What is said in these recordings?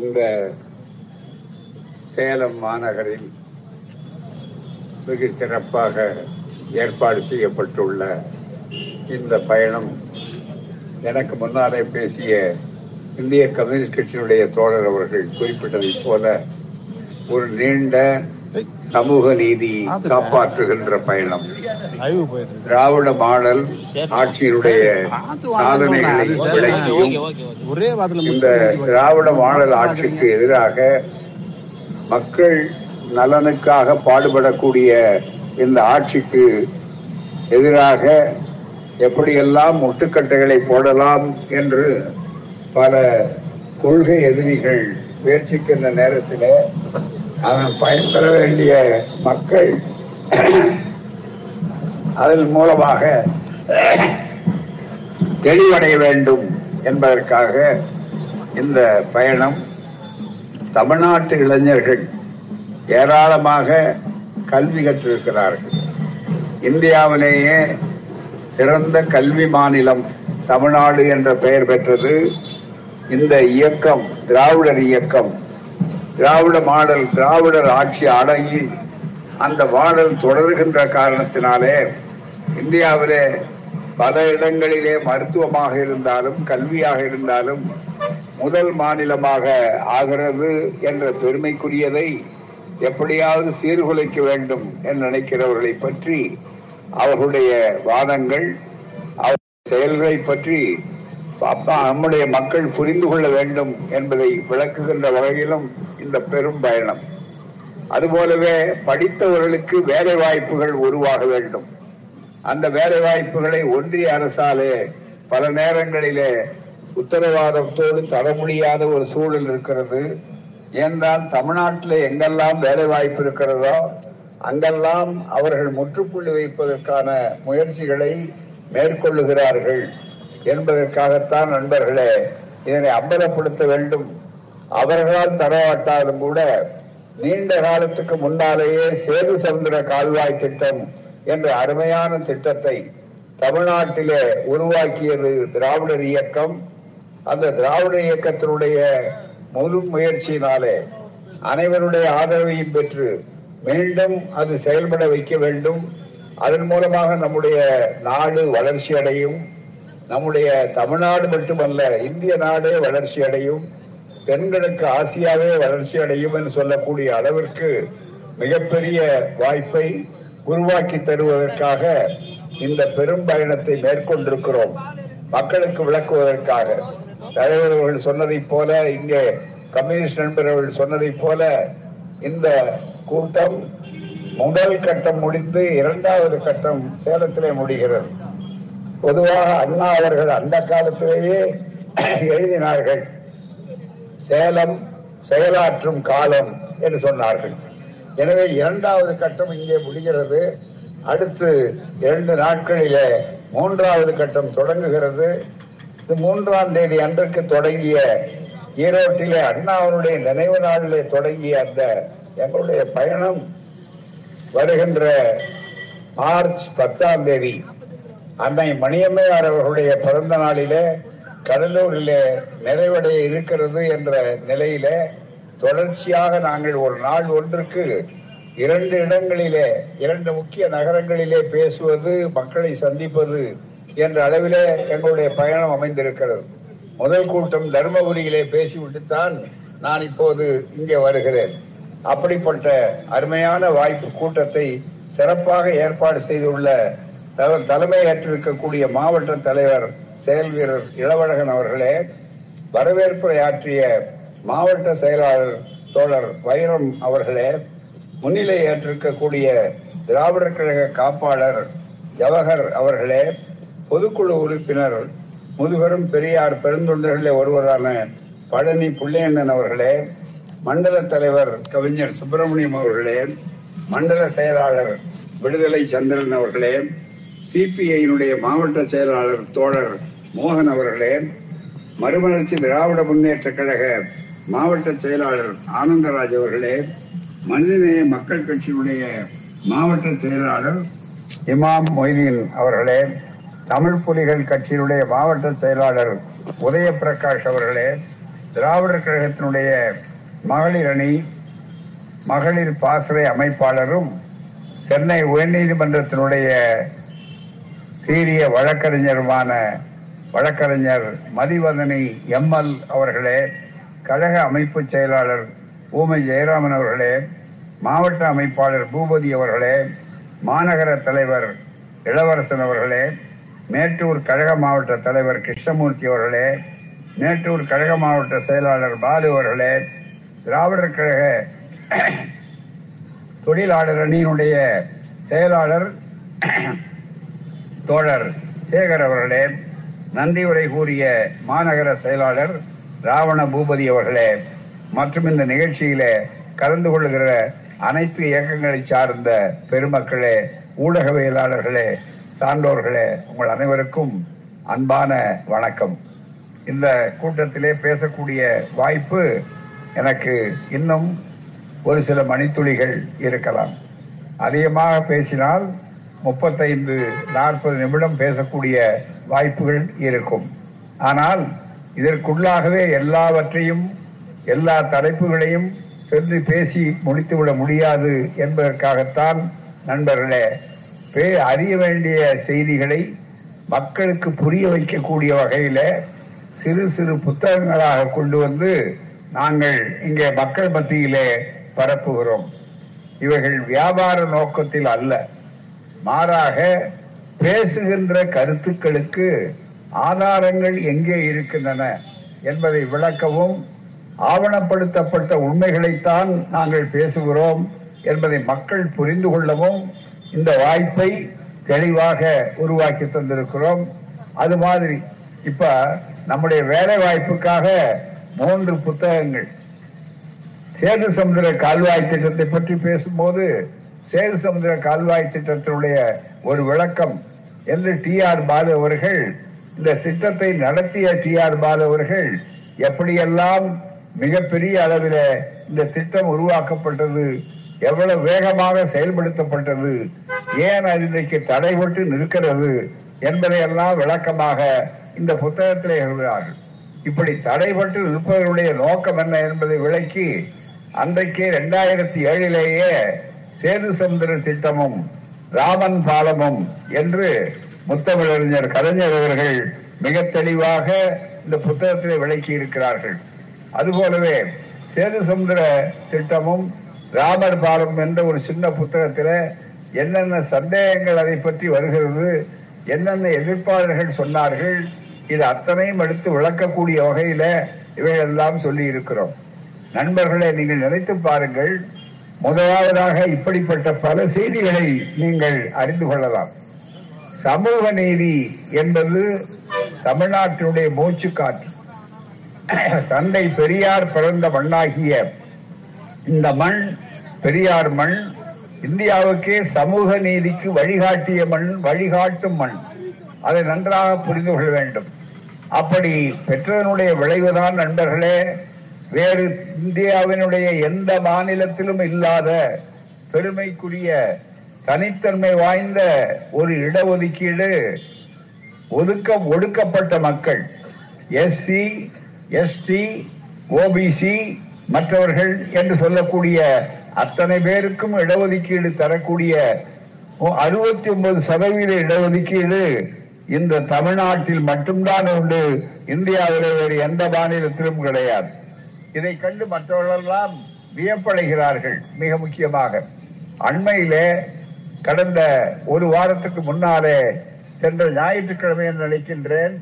இந்த சேலம் மாநகரில் வெகு சிறப்பாக ஏற்பாடு செய்யப்பட்டுள்ள இந்த பயணம் எனக்கு முன்னாலே பேசிய இந்திய கம்யூனிஸ்ட் கட்சியினுடைய தோழர் அவர்கள் குறிப்பிட்டதைப் போல ஒரு நீண்ட சமூக நீதி காப்பாற்றுகின்ற பயணம். திராவிட மாடல் ஆட்சியினுடைய சாதனைகளை விளக்கியும் ஒரே வாரத்துல இந்த திராவிட மாடல் ஆட்சிக்கு எதிராக மக்கள் நலனுக்காக பாடுபடக்கூடிய இந்த ஆட்சிக்கு எதிராக எப்படியெல்லாம் முட்டுக்கட்டைகளை போடலாம் என்று பல கொள்கை எதிரிகள் முயற்சிக்கின்ற நேரத்திலே அதன் பயன்பெற வேண்டிய மக்கள் அதன் மூலமாக தெளிவடைய வேண்டும் என்பதற்காக இந்த பயணம் தமிழ்நாட்டு இளைஞர்கள் ஏராளமாக கல்வி கற்றிருக்கிறார்கள். இந்தியாவிலேயே சிறந்த கல்வி மாநிலம் தமிழ்நாடு என்ற பெயர் பெற்றது. இந்த இயக்கம் திராவிடர் இயக்கம் திராவிட மாடல் திராவிடர் ஆட்சி அடங்கி அந்த மாடல் தொடர்கின்ற காரணத்தினாலே இந்தியாவிலே பல இடங்களிலே மருத்துவமாக இருந்தாலும் கல்வியாக இருந்தாலும் முதல் மாநிலமாக ஆகிறது என்ற பெருமைக்குரியதை எப்படியாவது சீர்குலைக்க வேண்டும் என்று நினைக்கிறவர்களை பற்றி அவர்களுடைய வாதங்கள் அவர் செயல்களை பற்றி பாப்பா நம்முடைய மக்கள் புரிந்து கொள்ள வேண்டும் என்பதை விளக்குகின்ற வகையிலும் இந்த பெரும் பயணம். அதுபோலவே படித்தவர்களுக்கு வேலை வாய்ப்புகள் உருவாக வேண்டும். அந்த வேலை வாய்ப்புகளை ஒன்றிய அரசாலே பல நேரங்களிலே உத்தரவாதத்தோடு தர முடியாத ஒரு சூழல் இருக்கிறது. ஏனென்றால் தமிழ்நாட்டில் எங்கெல்லாம் வேலை வாய்ப்பு இருக்கிறதோ அங்கெல்லாம் அவர்கள் முற்றுப்புள்ளி வைப்பதற்கான முயற்சிகளை மேற்கொள்ளுகிறார்கள். என்பதற்காகத்தான் நண்பர்களே இதனை அம்பலப்படுத்த வேண்டும். அவர்களால் தரவாட்டாலும் கூட நீண்ட காலத்துக்கு முன்னாலேயே சேது சமுத்திர கால்வாய் திட்டம் என்ற அருமையான திட்டத்தை தமிழ்நாட்டிலே உருவாக்கியது திராவிடர் இயக்கம். அந்த திராவிடர் இயக்கத்தினுடைய முழு முயற்சியினாலே அனைவருடைய ஆதரவையும் பெற்று மீண்டும் அது செயல்பட வைக்க வேண்டும். அதன் மூலமாக நம்முடைய நாடு வளர்ச்சி அடையும் நம்முடைய தமிழ்நாடு மட்டுமல்ல இந்திய நாடே வளர்ச்சி அடையும் தென்கிழக்கு ஆசியாவே வளர்ச்சி அடையும் என்று சொல்லக்கூடிய அளவிற்கு மிகப்பெரிய வாய்ப்பை உருவாக்கி தருவதற்காக இந்த பெரும் பயணத்தை மேற்கொண்டிருக்கிறோம் மக்களுக்கு விளக்குவதற்காக. தலைவர் அவர்கள் சொன்னதைப் போல இங்கே கம்யூனிஸ்ட் நண்பர் அவர்கள் சொன்னதைப் போல இந்த கூட்டம் முதல் கட்டம் முடிந்து இரண்டாவது கட்டம் சேலத்திலே முடிகிறது. பொதுவாக அண்ணா அவர்கள் அந்த காலத்திலேயே எழுதினார்கள். சேலம் செயலாற்றும் காலம் என்று சொன்னார்கள். எனவே இரண்டாவது கட்டம் இங்கே முடிகிறது. அடுத்து இரண்டு நாட்களிலே மூன்றாவது கட்டம் தொடங்குகிறது. இது மூன்றாம் தேதி அன்றைக்கு தொடங்கிய ஈரோட்டிலே அண்ணாவனுடைய நினைவு நாளிலே தொடங்கிய அந்த எங்களுடைய பயணம் வருகின்ற மார்ச் பத்தாம் தேதி. அன்னை மணியம்மையார் அவர்களுடைய பிறந்த நாளிலே கடலூரிலே நிறைவடைய இருக்கிறது என்ற நிலையிலே தொடர்ச்சியாக நாங்கள் ஒரு நாள் ஒன்றுக்கு இரண்டு இடங்களிலே இரண்டு முக்கிய நகரங்களிலே பேசுவது மக்களை சந்திப்பது என்ற அளவிலே எங்களுடைய பயணம் அமைந்திருக்கிறது. முதல் கூட்டம் தர்மபுரியிலே பேசிவிட்டுத்தான் நான் இப்போது இங்கே வருகிறேன். அப்படிப்பட்ட அருமையான வாய்ப்பு கூட்டத்தை சிறப்பாக ஏற்பாடு செய்துள்ள தலைமை ஏற்றிருக்கக்கூடிய மாவட்ட தலைவர் செயல் வீரர் இளவழகன் அவர்களே வரவேற்புரை ஆற்றிய மாவட்ட செயலாளர் தோழர் வைரம் அவர்களே முன்னிலை ஏற்றிருக்கக்கூடிய திராவிடர் கழக காப்பாளர் ஜவஹர் அவர்களே பொதுக்குழு உறுப்பினர் முதுபெரும் பெரியார் பெருந்தொண்டர்களே ஒருவரான பழனி புள்ளையண்ணன் அவர்களே மண்டல தலைவர் கவிஞர் சுப்பிரமணியம் அவர்களே மண்டல செயலாளர் விடுதலை சந்திரன் அவர்களே சிபிஐயினுடைய மாவட்ட செயலாளர் தோழர் மோகன் அவர்களே மறுமலர்ச்சி திராவிட முன்னேற்ற கழக மாவட்ட செயலாளர் ஆனந்தராஜ் அவர்களே மனிதநேய மக்கள் கட்சியினுடைய மாவட்ட செயலாளர் இமாம் மொய்தீன் அவர்களே தமிழ் புலிகள் கட்சியினுடைய மாவட்ட செயலாளர் உதய பிரகாஷ் அவர்களே திராவிடர் கழகத்தினுடைய மகளிர் அணி மகளிர் பாசறை அமைப்பாளரும் சென்னை உயர்நீதிமன்றத்தினுடைய சீரிய வழக்கறிஞருமான வழக்கறிஞர் மதிவதனி எம்எல் அவர்களே கழக அமைப்பு செயலாளர் ஊமை ஜெயராமன் அவர்களே மாவட்ட அமைப்பாளர் பூபதி அவர்களே மாநகர தலைவர் இளவரசன் அவர்களே மேட்டூர் கழக மாவட்ட தலைவர் கிருஷ்ணமூர்த்தி அவர்களே மேட்டூர் கழக மாவட்ட செயலாளர் பாலு அவர்களே திராவிடர் கழக தொழிலாளர் அணியினுடைய செயலாளர் தோழர் சேகர் அவர்களே நன்றி உரை கூறிய மாநகர செயலாளர் ராவண பூபதி அவர்களே மற்றும் இந்த நிகழ்ச்சியிலே கலந்து கொள்கிற அனைத்து இயக்கங்களை சார்ந்த பெருமக்களே ஊடகவியலாளர்களே சான்றோர்களே உங்கள் அனைவருக்கும் அன்பான வணக்கம். இந்த கூட்டத்திலே பேசக்கூடிய வாய்ப்பு எனக்கு இன்னும் ஒரு சில மணித்துளிகள் இருக்கலாம். அதிகமாக பேசினால் முப்பத்தைந்து நாற்பது நிமிடம் பேசக்கூடிய வாய்ப்புகள் இருக்கும். ஆனால் இதற்குள்ளாகவே எல்லாவற்றையும் எல்லா தலைப்புகளையும் சென்று பேசி முடித்துவிட முடியாது என்பதற்காகத்தான் நண்பர்களே பே அறிய வேண்டிய செய்திகளை மக்களுக்கு புரிய வைக்கக்கூடிய வகையில் சிறு சிறு புத்தகங்களாக கொண்டு வந்து நாங்கள் இங்கே மக்கள் மத்தியிலே பரப்புகிறோம். இவைகள் வியாபார நோக்கத்தில் அல்ல. மாறாக பேசுகின்ற கருத்துக்களுக்கு ஆதாரங்கள் எங்கே இருக்கின்றன என்பதை விளக்கவும் ஆவணப்படுத்தப்பட்ட உண்மைகளைத்தான் நாங்கள் பேசுகிறோம் என்பதை மக்கள் புரிந்து கொள்ளவும் இந்த வாய்ப்பை தெளிவாக உருவாக்கி தந்திருக்கிறோம். அது மாதிரி இப்ப நம்முடைய வேலை வாய்ப்புக்காக மூன்று புத்தகங்கள். சேது சமுதிர கால்வாய் திட்டத்தை பற்றி பேசும்போது சேது சமுதிர கால்வாய் திட்டத்தினுடைய ஒரு விளக்கம். என்று டி ஆர் பாலு அவர்கள் இந்த திட்டத்தை நடத்திய டி ஆர் பாலு அவர்கள் எப்படியெல்லாம் மிகப்பெரிய அளவில் இந்த திட்டம் உருவாக்கப்பட்டது எவ்வளவு வேகமாக செயல்படுத்தப்பட்டது ஏன் அது இன்றைக்கு தடைபட்டு நிற்கிறது என்பதையெல்லாம் விளக்கமாக இந்த புத்தகத்தில் எழுதுகிறார்கள். இப்படி தடைபட்டு நிற்பதனுடைய நோக்கம் என்ன என்பதை விளக்கி அன்றைக்கே இரண்டாயிரத்தி ஏழிலேயே சேது சமுதிர திட்டமும் ராமன் பாலமும் என்று முத்தமிழறிஞர் கலைஞர் அவர்கள் மிக தெளிவாக இந்த புத்தகத்திலே விளக்கி இருக்கிறார்கள் அதுபோலவே சேது சமுதிர திட்டமும் ராமர் பாலம் என்ற ஒரு சின்ன புத்தகத்தில் என்னென்ன சந்தேகங்கள் அதை பற்றி வருகிறது என்னென்ன எதிர்ப்பாளர்கள் சொன்னார்கள் இது அத்தனையும் எடுத்து விளக்கக்கூடிய வகையில இவையெல்லாம் சொல்லி இருக்கிறோம் நண்பர்களை நீங்கள் நினைத்து பாருங்கள் முதலாவதாக இப்படிப்பட்ட பல செய்திகளை நீங்கள் அறிந்து கொள்ளலாம். சமூக நீதி என்பது தமிழ்நாட்டினுடைய மூச்சு காற்று தந்தை பெரியார் பிறந்த மண்ணாகிய இந்த மண் பெரியார் மண் இந்தியாவுக்கே சமூக நீதிக்கு வழிகாட்டிய மண் வழிகாட்டும் மண். அதை நன்றாக புரிந்து கொள்ள வேண்டும். அப்படி பெற்றதனுடைய விளைவுதான் நண்பர்களே வேறு இந்தியாவினுடைய எந்த மாநிலத்திலும் இல்லாத பெருமைக்குரிய தனித்தன்மை வாய்ந்த ஒரு இடஒதுக்கீடு ஒதுக்க ஒடுக்கப்பட்ட மக்கள் எஸ்சி எஸ்டி ஓபிசி மற்றவர்கள் என்று சொல்லக்கூடிய அத்தனை பேருக்கும் இடஒதுக்கீடு தரக்கூடிய அறுபத்தி ஒன்பது சதவீத இடஒதுக்கீடு இந்த தமிழ்நாட்டில் மட்டும்தான் உண்டு. இந்தியாவில் வேறு எந்த மாநிலத்திலும் கிடையாது. இதை கண்டு மற்றவர்களெல்லாம் வியப்படைகிறார்கள் மிக முக்கியமாக. அண்மையிலே கடந்த ஒரு வாரத்துக்கு முன்னாலே சென்ற ஞாயிற்றுக்கிழமை என்று நினைக்கின்றேன்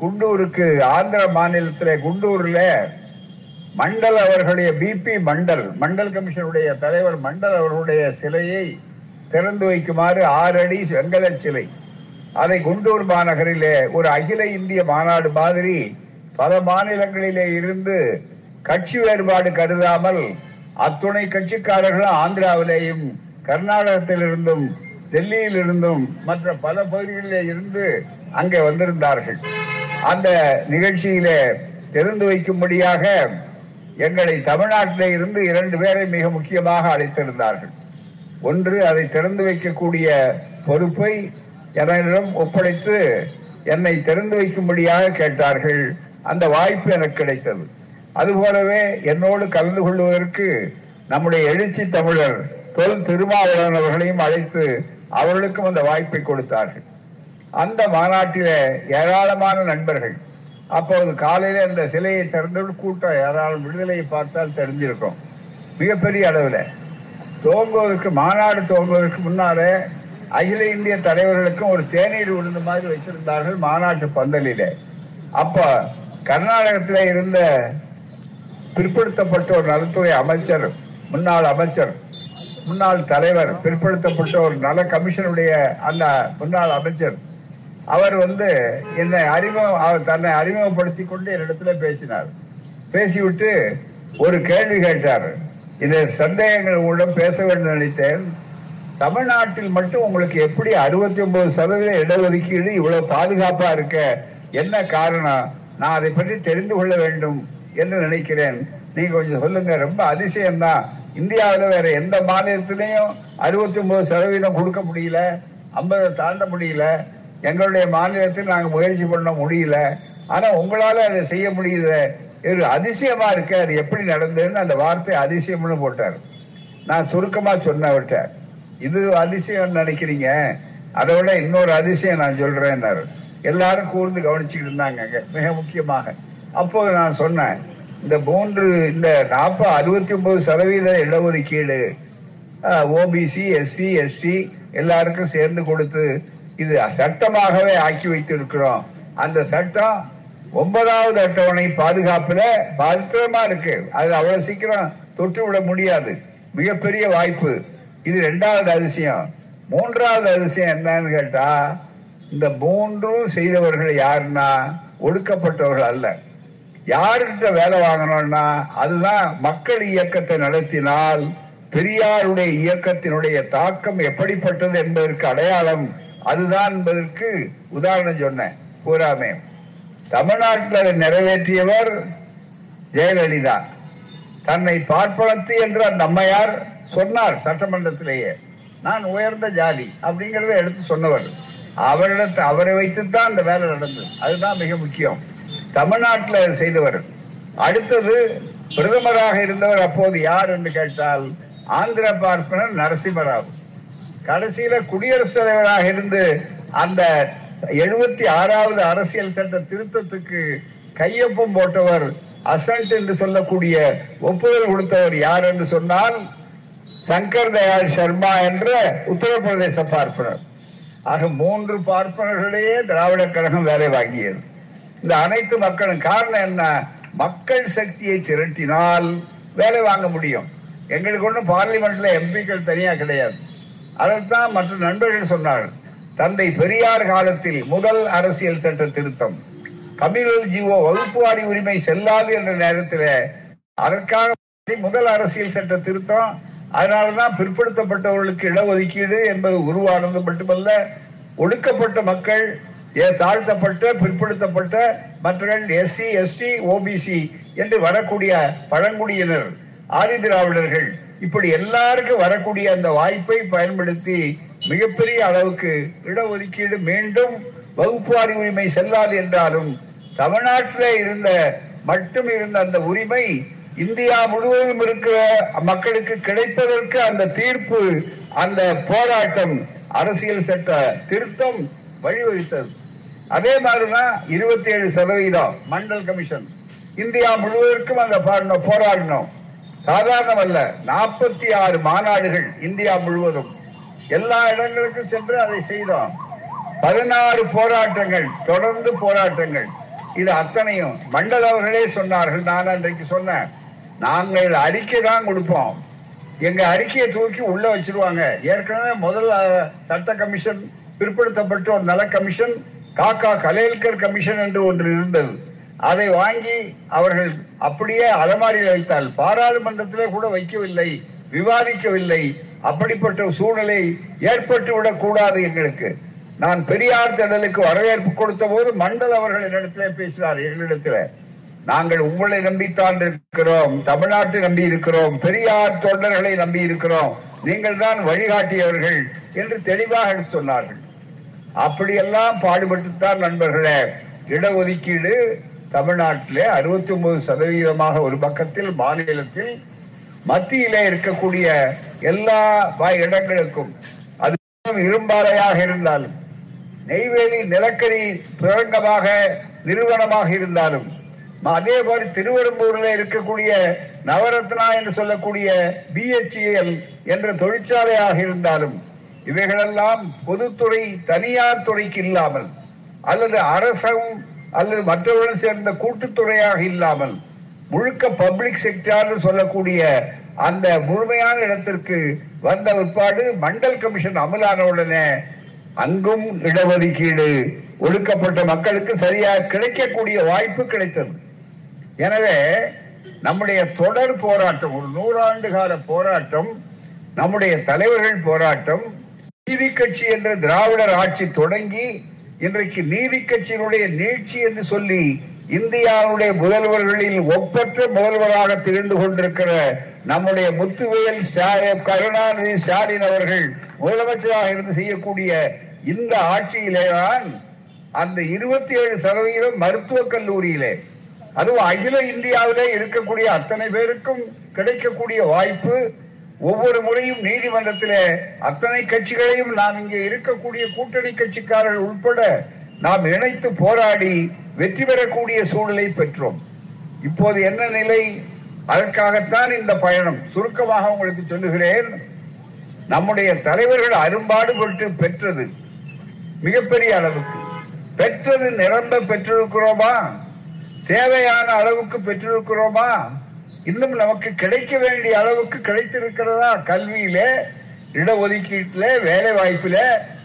குண்டூருக்கு ஆந்திர மாநிலத்திலே குண்டூர்ல மண்டல் அவர்களுடைய பிபி மண்டல் மண்டல் கமிஷனுடைய தலைவர் மண்டல் அவர்களுடைய சிலையை திறந்து வைக்குமாறு ஆறு அடி வெங்கல சிலை. அதை குண்டூர் மாநகரிலே ஒரு அகில இந்திய மாநாடு மாதிரி பல மாநிலங்களிலே இருந்து கட்சி வேறுபாடு கருதாமல் அத்துணை கட்சிக்காரர்களும் ஆந்திராவிலேயும் கர்நாடகத்திலிருந்தும் டெல்லியிலிருந்தும் மற்ற பல பகுதிகளிலே இருந்து அங்கே வந்திருந்தார்கள். அந்த நிகழ்ச்சியிலே திறந்து வைக்கும்படியாக எங்களை தமிழ்நாட்டிலே இருந்து இரண்டு பேரை மிக முக்கியமாக அழைத்திருந்தார்கள். ஒன்று அதை திறந்து வைக்கக்கூடிய பொறுப்பை என்னிடம் ஒப்படைத்து என்னை திறந்து வைக்கும்படியாக கேட்டார்கள். அந்த வாய்ப்பு எனக்கு கிடைத்தது. அதுபோலவே என்னோடு கலந்து கொள்வதற்கு நம்முடைய எழுச்சி தமிழர் தொல் திருமாவளவன் அவர்களையும் அழைத்து அவர்களுக்கும் அந்த வாய்ப்பை கொடுத்தார்கள். அந்த மாநாட்டில ஏராளமான நண்பர்கள் அப்போது காலையில அந்த சிலையை திறந்து கூட்டம் ஏராளம் விடுதலையை பார்த்தால் தெரிஞ்சிருக்கும். மிகப்பெரிய அளவில். துவங்குவதற்கு மாநாடு துவங்குவதற்கு முன்னாலே அகில இந்திய தலைவர்களுக்கும் ஒரு தேநீர் விழுந்த மாதிரி வச்சிருந்தார்கள் மாநாட்டு பந்தலிலே. அப்ப கர்நாடகத்தில் இருந்த பிற்படுத்தப்பட்ட ஒரு நலத்துறை அமைச்சர் முன்னாள் அமைச்சர் முன்னாள் தலைவர் பிற்படுத்தப்பட்ட ஒரு நல கமிஷனுடைய அந்த முன்னாள் அமைச்சர். அவர் வந்து என்னை அறிமுகம் தன்னை அறிமுகப்படுத்தி கொண்டு என்னிடத்துல பேசினார். பேசிவிட்டு ஒரு கேள்வி கேட்டார். இந்த சந்தேகங்கள் உங்களிடம் பேச வேண்டும் நினைத்தேன். தமிழ்நாட்டில் மட்டும் உங்களுக்கு எப்படி அறுபத்தி ஒன்பது சதவீத இடஒதுக்கீடு இவ்வளவு பாதுகாப்பா இருக்க? என்ன காரணம்? நான் அதை பற்றி தெரிந்து கொள்ள வேண்டும். என்று நினைக்கிறேன். நீங்க கொஞ்சம் சொல்லுங்க. ரொம்ப அதிசயம்தான். இந்தியாவில் வேற எந்த மாநிலத்திலையும் அறுபத்தி ஒன்பது சதவீதம் கொடுக்க முடியல. ஐம்பதை தாண்ட முடியல. எங்களுடைய மாநிலத்தில் நாங்கள் முயற்சி பண்ண முடியல. ஆனா உங்களால அதை செய்ய முடியுது இது அதிசயமா இருக்கு. அது எப்படி நடந்ததுன்னு அந்த வார்த்தை அதிசயம்னு போட்டார். நான் சுருக்கமா சொன்னவர்கிட்ட இது அதிசயம் நினைக்கிறீங்க? அதை விட இன்னொரு அதிசயம் நான் சொல்றேன்னாரு. எல்லாரும் கூர்ந்து கவனிச்சுக்கிட்டு இருந்தாங்க மிக முக்கியமாக. அப்போது நான் சொன்னேன் இந்த மூன்று இந்த நாற்பது அறுபத்தி ஒன்பது சதவீத இடஒதுக்கீடு ஓபிசி எஸ்சி எஸ்டி எல்லாருக்கும் சேர்ந்து கொடுத்து இது சட்டமாகவே ஆக்கி வைத்திருக்கிறோம். அந்த சட்டம் ஒன்பதாவது அட்டவணை பாதுகாப்புல பத்திரமா இருக்கு. அது அவ்வளவு சீக்கிரம் தொட்டு விட முடியாது. மிகப்பெரிய வாய்ப்பு. இது ரெண்டாவது அதிசயம். மூன்றாவது அதிசயம் என்னன்னு கேட்டா இந்த மூன்றும் செய்தவர்கள் யாருன்னா ஒடுக்கப்பட்டவர்கள் அல்ல. யாருக்கிட்ட வேலை வாங்கணும்னா அதுதான் மக்கள் இயக்கத்தை நடத்தினால் பெரியாருடைய இயக்கத்தினுடைய தாக்கம் எப்படிப்பட்டது என்பதற்கு அடையாளம் அதுதான் என்பதற்கு உதாரணம் சொன்னேன் பூராமே. தமிழ்நாட்டில் அதை நிறைவேற்றியவர் ஜெயலலிதா. தன்னை பார்ப்பனத்து என்று அந்த அம்மையார் சொன்னார் சட்டமன்றத்திலேயே. நான் உயர்ந்த ஜாதி அப்படிங்கறத எடுத்து சொன்னவர். அவரிடத்தை அவரை வைத்துத்தான் அந்த வேலை நடந்தது. அதுதான் மிக முக்கியம். தமிழ்நாட்டில் செய்தவர். அடுத்தது பிரதமராக இருந்தவர் அப்போது யார் என்று கேட்டால் ஆந்திர பார்ப்பனர் நரசிம்மராவ். கடைசியில குடியரசுத் தலைவராக இருந்து அந்த எழுபத்தி ஆறாவது அரசியல் சட்ட திருத்தத்துக்கு கையொப்பம் போட்டவர் அசன்ட் என்று சொல்லக்கூடிய ஒப்புதல் கொடுத்தவர் யார் என்று சொன்னால் சங்கர் தயாள் சர்மா என்ற உத்தரப்பிரதேச பார்ப்பனர். ஆக மூன்று பார்ப்பனர்களையே திராவிட கழகம் வேலை வாங்கியது. இந்த அனைத்து மக்களும் காரணம் என்ன? மக்கள் சக்தியை திரட்டினால் வேலை வாங்க முடியும். எங்களுக்கு ஒன்றும் பார்லிமெண்ட்ல எம்பிக்கள் தனியா கிடையாது. அதைத்தான் மற்ற நண்பர்கள் சொன்னார்கள். தந்தை பெரியார் காலத்தில் முதல் அரசியல் சட்ட திருத்தம். கபிலல் ஜீவோ வகுப்புவாரி உரிமை செல்லாது என்ற நேரத்தில் அதற்காக முதல் அரசியல் சட்ட திருத்தம். அதனாலதான் பிற்படுத்தப்பட்டவர்களுக்கு இடஒதுக்கீடு என்பது உருவானது மட்டுமல்ல ஒடுக்கப்பட்ட மக்கள் தாழ்த்தப்பட்ட பிற்படுத்தப்பட்ட மற்றவர்கள் எஸ்சி எஸ்டி ஓபிசி என்று வரக்கூடிய பழங்குடியினர் ஆதி திராவிடர்கள் இப்படி எல்லாருக்கும் வரக்கூடிய அந்த வாய்ப்பை பயன்படுத்தி மிகப்பெரிய அளவுக்கு இடஒதுக்கீடு மீண்டும் வகுப்புவாரி உரிமை செல்லாது என்றாலும் தமிழ்நாட்டில் இருந்த மட்டும் இருந்த அந்த உரிமை இந்தியா முழுவதும் இருக்கிற மக்களுக்கு கிடைப்பதற்கு அந்த தீர்ப்பு அந்த போராட்டம் அரசியல் சட்ட திருத்தம் வழிவகுத்தது. அதே மாதிரிதான் இருபத்தி ஏழு சதவீதம் மண்டல் கமிஷன். இந்தியா முழுவதற்கும் அந்த போராடினோம். சாதாரணம் அல்ல நாற்பத்தி ஆறு மாநாடுகள் இந்தியா முழுவதும். எல்லா இடங்களுக்கும் சென்று அதை செய்தோம். பதினாறு போராட்டங்கள் தொடர்ந்து போராட்டங்கள். இது அத்தனையும் மண்டல் அவர்களே சொன்னார்கள் நான் அன்றைக்கு சொன்னேன். நாங்கள் அறிக்கை தான் கொடுப்போம். எங்க அறிக்கையை தூக்கி உள்ள வச்சிருவாங்க. ஏற்கனவே முதல் சட்ட கமிஷன் பிற்படுத்தப்பட்ட ஒரு நல கமிஷன் காக்கா கலேல்கர் கமிஷன் என்று ஒன்று இருந்தது. அதை வாங்கி அவர்கள் அப்படியே அலமாரியில் வைத்தால் பாராளுமன்றத்திலே கூட வைக்கவில்லை விவாதிக்கவில்லை. அப்படிப்பட்ட சூழ்நிலை ஏற்பட்டுவிடக் கூடாது எங்களுக்கு. நான் பெரியார் திடலுக்கு வரவேற்பு கொடுத்த போது மண்டல் அவர்கள் என்னிடத்தில் பேசினார் எங்களிடத்தில். நாங்கள் உங்களை நம்பித்தான் இருக்கிறோம் தமிழ்நாட்டை நம்பி இருக்கிறோம் பெரியார் தொண்டர்களை நம்பி இருக்கிறோம். நீங்கள் தான் வழிகாட்டியவர்கள் என்று தெளிவாக சொன்னார்கள். அப்படியெல்லாம் பாடுபட்டுத்தான் நண்பர்களே. இடஒதுக்கீடு தமிழ்நாட்டிலே அறுபத்தி ஒன்பது சதவீதமாக ஒரு பக்கத்தில் மாநிலத்தில் மத்தியிலே இருக்கக்கூடிய எல்லா வ- இடங்களுக்கும். அது இரும்பாலையாக இருந்தாலும் நெய்வேலி நிலக்கரி பிரங்கமாக நிறுவனமாக இருந்தாலும் அதே மாதிரி திருவெரும்பூர்ல இருக்கக்கூடிய நவரத்னா என்று சொல்லக்கூடிய பிஹெச்இஎல் என்ற தொழிற்சாலையாக இருந்தாலும் இவைகளெல்லாம் பொதுத்துறை தனியார் துறைக்கு இல்லாமல் அல்லது அரசும் அல்லது மற்றவர்களும் சேர்ந்த கூட்டுத்துறையாக இல்லாமல் முழுக்க பப்ளிக் செக்டார் சொல்லக்கூடிய அந்த முழுமையான இடத்திற்கு வந்த உட்பாடு மண்டல் கமிஷன் அமலான உடனே அங்கும் இடஒதுக்கீடு ஒடுக்கப்பட்ட மக்களுக்கு சரியாக கிடைக்கக்கூடிய வாய்ப்பு கிடைத்தது. எனவே நம்முடைய தொடர் போராட்டம் ஒரு நூறாண்டு கால போராட்டம் நம்முடைய தலைவர்கள் போராட்டம் நீதி கட்சி என்ற திராவிடர் ஆட்சி தொடங்கி இன்றைக்கு நீதி கட்சியினுடைய நீட்சி என்று சொல்லி இந்தியாவுடைய முதல்வர்களில் ஒப்பற்ற முதல்வராக திகழ்ந்து கொண்டிருக்கிற நம்முடைய முத்துவேல் கருணாநிதி ஸ்டாலின் அவர்கள் முதலமைச்சராக இருந்து செய்யக்கூடிய இந்த ஆட்சியிலேதான் அந்த இருபத்தி ஏழு சதவீதம் மருத்துவக் கல்லூரியிலே அதுவும் அகில இந்தியாவிலே இருக்கக்கூடிய அத்தனை பேருக்கும் கிடைக்கக்கூடிய வாய்ப்பு ஒவ்வொரு முறையும் நீதிமன்றத்திலே அத்தனை கட்சிகளையும் நாம் இங்கே இருக்கக்கூடிய கூட்டணி கட்சிக்காரர்கள் உட்பட நாம் இணைத்து போராடி வெற்றி பெறக்கூடிய சூழலை பெற்றோம். இப்போது என்ன நிலை? அதற்காகத்தான் இந்த பயணம். சுருக்கமாக உங்களுக்கு சொல்லுகிறேன். நம்முடைய தலைவர்கள் அரும்பாடுபட்டு பெற்றது. மிகப்பெரிய அளவுக்கு. பெற்றது நிரம்ப பெற்றிருக்கிறோமா? தேவையான அளவுக்கு பெற்றிருக்கிறோமா? இன்னும் நமக்கு கிடைக்க வேண்டிய அளவுக்கு கிடைத்திருக்கிறதா? கல்வியில இடஒதுக்கீட்டில வேலை வாய்ப்பில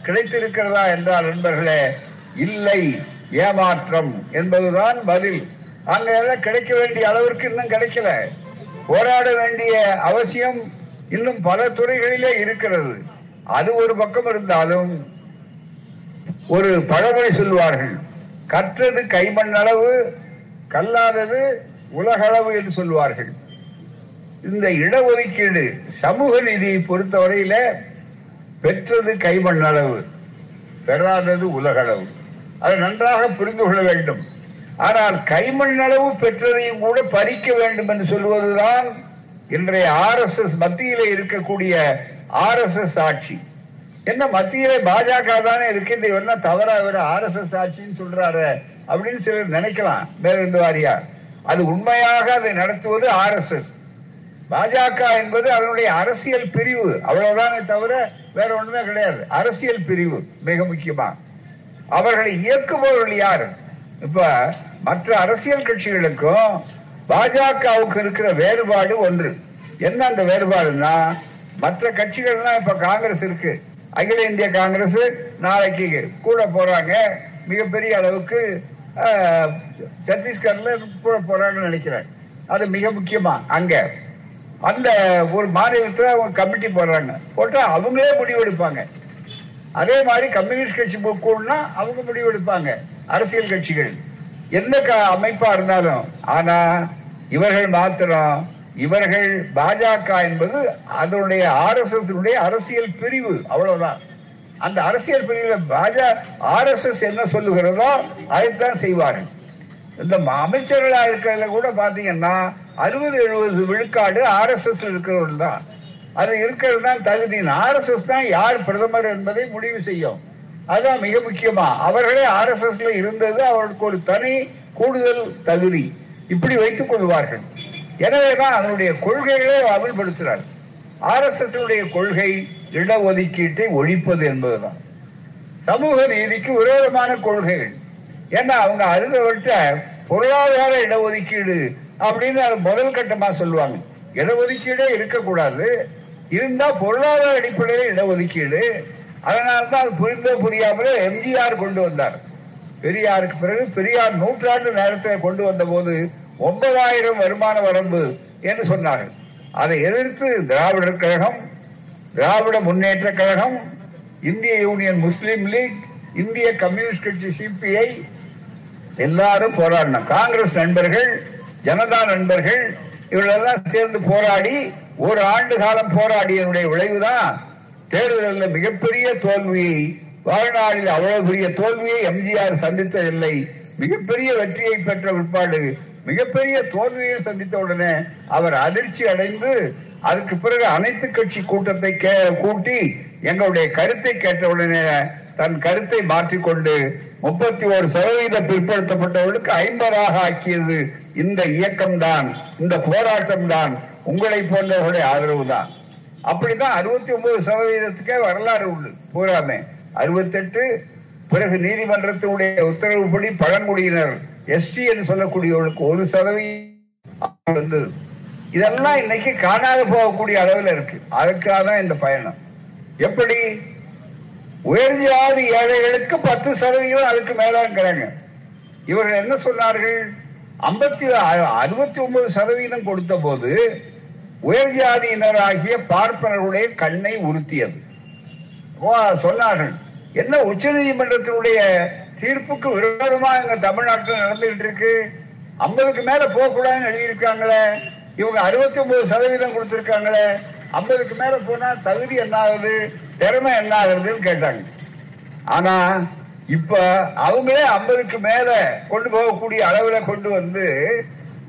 கிடைத்திருக்கிறதா என்றால் நண்பர்களே இல்லை ஏமாற்றம் என்பதுதான் பதில். அங்க எல்லாம் கிடைக்க வேண்டிய அளவிற்கு இன்னும் கிடைக்கல. போராட வேண்டிய அவசியம் இன்னும் பல துறைகளிலே இருக்கிறது. அது ஒரு பக்கம் இருந்தாலும் ஒரு பழமொழி சொல்வார்கள் கற்றது கைமண் அளவு கல்லாதது உலகளவு என்று சொல்வார்கள் இந்த இடஒதுக்கீடு சமூக நீதியை பொறுத்தவரையில பெற்றது கைமண் அளவு பெறாதது உலகளவு. அதை நன்றாக புரிந்து கொள்ள வேண்டும். ஆனால் கைமண் அளவு பெற்றதையும் கூட பறிக்க வேண்டும் என்று சொல்வதுதான் இன்றைய ஆர் எஸ் எஸ் மத்தியிலே இருக்கக்கூடிய ஆர் எஸ் எஸ் ஆட்சி. என்ன மத்தியில பாஜக தானே இருக்கு இந்த என்ன தவறா இவர் ஆர் எஸ் எஸ் ஆட்சின்னு சொல்றாரு அப்படின்னு சிலர் நினைக்கலாம். மேலிருந்து வாரியார் அது உண்மையாக அதை நடத்துவது ஆர் எஸ் எஸ் பாஜக என்பது அதனுடைய அரசியல் பிரிவு. அவ்வளவுதானே தவிர வேற ஒண்ணுமே கிடையாது. அரசியல் பிரிவு மிக முக்கியமா. அவர்களை இயக்குபவர்கள் யார்? இப்ப மற்ற அரசியல் கட்சிகளுக்கும் பாஜகவுக்கு இருக்கிற வேறுபாடு ஒன்று. என்ன அந்த வேறுபாடுன்னா மற்ற கட்சிகள்லாம் இப்ப காங்கிரஸ் இருக்கு. அகில இந்திய காங்கிரஸ் நாளைக்கு கூட போறாங்க. மிகப்பெரிய அளவுக்கு சத்தீஸ்கர்ல போறாங்கன்னு நினைக்கிறேன். அது மிக முக்கியமா அங்க. அந்த ஒரு மாநிலத்துல அவங்க கமிட்டி போடுறாங்க. போட்டா அவங்களே முடிவெடுப்பாங்க அதே மாதிரி கம்யூனிஸ்ட் கட்சி கூடனா அவங்க முடிவெடுப்பாங்க அரசியல் கட்சிகள். எந்த க- அமைப்பா இருந்தாலும். ஆனா இவர்கள் மாத்திரம் இவர்கள் பாஜக என்பது அதனுடைய ஆர் எஸ் எஸ் அரசியல் பிரிவு. அவ்வளவுதான். அந்த அரசியல் பிரிவில் பாஜக ஆர் எஸ் எஸ் என்ன சொல்லுகிறதோ அதைத்தான் செய்வார்கள். இந்த ம- அமைச்சர்களா இருக்கிறதுல கூட பாத்தீங்கன்னா அறுபது எழுபது விழுக்காடு ஆர் எஸ் எஸ் இருக்கிறவர்கள் தான். அது இருக்கிறது தான் தகுதி. ஆர் எஸ் எஸ் தான் யார் பிரதமர் என்பதை முடிவு செய்யும். அதுதான் மிக முக்கியமா. அவர்களே ஆர் எஸ் எஸ்ல இருந்தது அவர்களுக்கு ஒரு தனி கூடுதல் தகுதி. இப்படி வைத்துக் கொள்வார்கள். எனவேதான் அதனுடைய கொள்கைகளை அமல்படுத்துகிறார் ஆர் எஸ் எஸ் கொள்கை இடஒதுக்கீட்டை ஒழிப்பது என்பதுதான். சமூக நீதிக்கு விரோதமான கொள்கைகள். ஏன்னா அவங்க அருந்தவர்கிட்ட பொருளாதார இடஒதுக்கீடு அப்படின்னு முதல் கட்டமா சொல்லுவாங்க. இடஒதுக்கீடே இருக்கக்கூடாது. இருந்தா பொருளாதார அடிப்படையில் இடஒதுக்கீடு. அதனால்தான் அது புரிந்தோ புரியாமலே எம்ஜிஆர் கொண்டு வந்தார். பெரியாருக்கு பிறகு பெரியார் நூற்றாண்டு நேரத்தில் கொண்டு வந்த போது ஒன்பதாயிரம் வருமான வரம்பு என்று சொன்னார்கள். அதை எதிர்த்து திராவிடர் கழகம் திராவிட முன்னேற்ற கழகம் இந்திய யூனியன் முஸ்லீம் லீக் இந்திய கம்யூனிஸ்ட் கட்சி சிபிஐ எல்லாரும் போராடினோம் காங்கிரஸ் நண்பர்கள் ஜனதா நண்பர்கள் இவர்களெல்லாம் சேர்ந்து போராடி ஒரு ஆண்டு காலம் போராடியனுடைய விளைவுதான் தேர்தலில் மிகப்பெரிய தோல்வியை வாழ்நாளில் அவ்வளவு பெரிய தோல்வியை எம்ஜிஆர் சந்தித்ததில்லை மிகப்பெரிய வெற்றியை பெற்ற பிற்பாடு மிகப்பெரிய தோல்வியை சந்தித்த உடனே அவர் அதிர்ச்சி அடைந்து அதற்கு பிறகு அனைத்து கட்சி கூட்டத்தை கே- கூட்டி எங்களுடைய கருத்தை கேட்டவுடனே தன் கருத்தை மாற்றிக்கொண்டு முப்பத்தி ஒரு சதவீத பிற்படுத்தப்பட்டவர்களுக்கு ஐம்பதாக ஆக்கியது இந்த இயக்கம்தான் இந்த போராட்டம் தான் உங்களை போன்றவர்களுடைய ஆதரவு தான் அப்படிதான் அறுபத்தி ஒன்பது சதவீதத்துக்கே வரலாறு உண்டு பூராமே. அறுபத்தெட்டு பிறகு நீதிமன்றத்தினுடைய உத்தரவுப்படி பழங்குடியினர் எஸ்டி என்று சொல்லக்கூடியவர்களுக்கு ஒரு சதவீதம் வந்தது இதெல்லாம் இன்னைக்கு காணாத போகக்கூடிய அளவில் இருக்கு. அதுக்காக தான் இந்த பயணம். எப்படி? உயர் ஜாதி ஏழைகளுக்கு பத்து சதவீதம் அதுக்கு மேலாங்கிறாங்க. இவர்கள் என்ன சொன்னார்கள்? ஐம்பத்தி அறுபத்தி ஒன்பது சதவீதம் கொடுத்த போது உயர் ஜாதியினராகிய பார்ப்பனருடைய கண்ணை உறுத்தியது. ஓ, சொன்னார்கள். என்ன உச்ச நீதிமன்றத்தினுடைய தீர்ப்புக்கு விரோதமா எங்க தமிழ்நாட்டில் நடந்துகிட்டு இருக்கு? ஐம்பதுக்கு மேல போக கூடாதுன்னு எழுதியிருக்காங்களே. இவங்க அறுபத்தி ஒன்பது சதவீதம் கொடுத்திருக்காங்களே ஐம்பதுக்கு மேல போனா தகுதி என்ன ஆகுது திறமை என்ன ஆகுதுன்னு கேட்டாங்க. ஆனா இப்ப அவங்களே ஐம்பதுக்கு மேல கொண்டு போகக்கூடிய அளவுல கொண்டு வந்து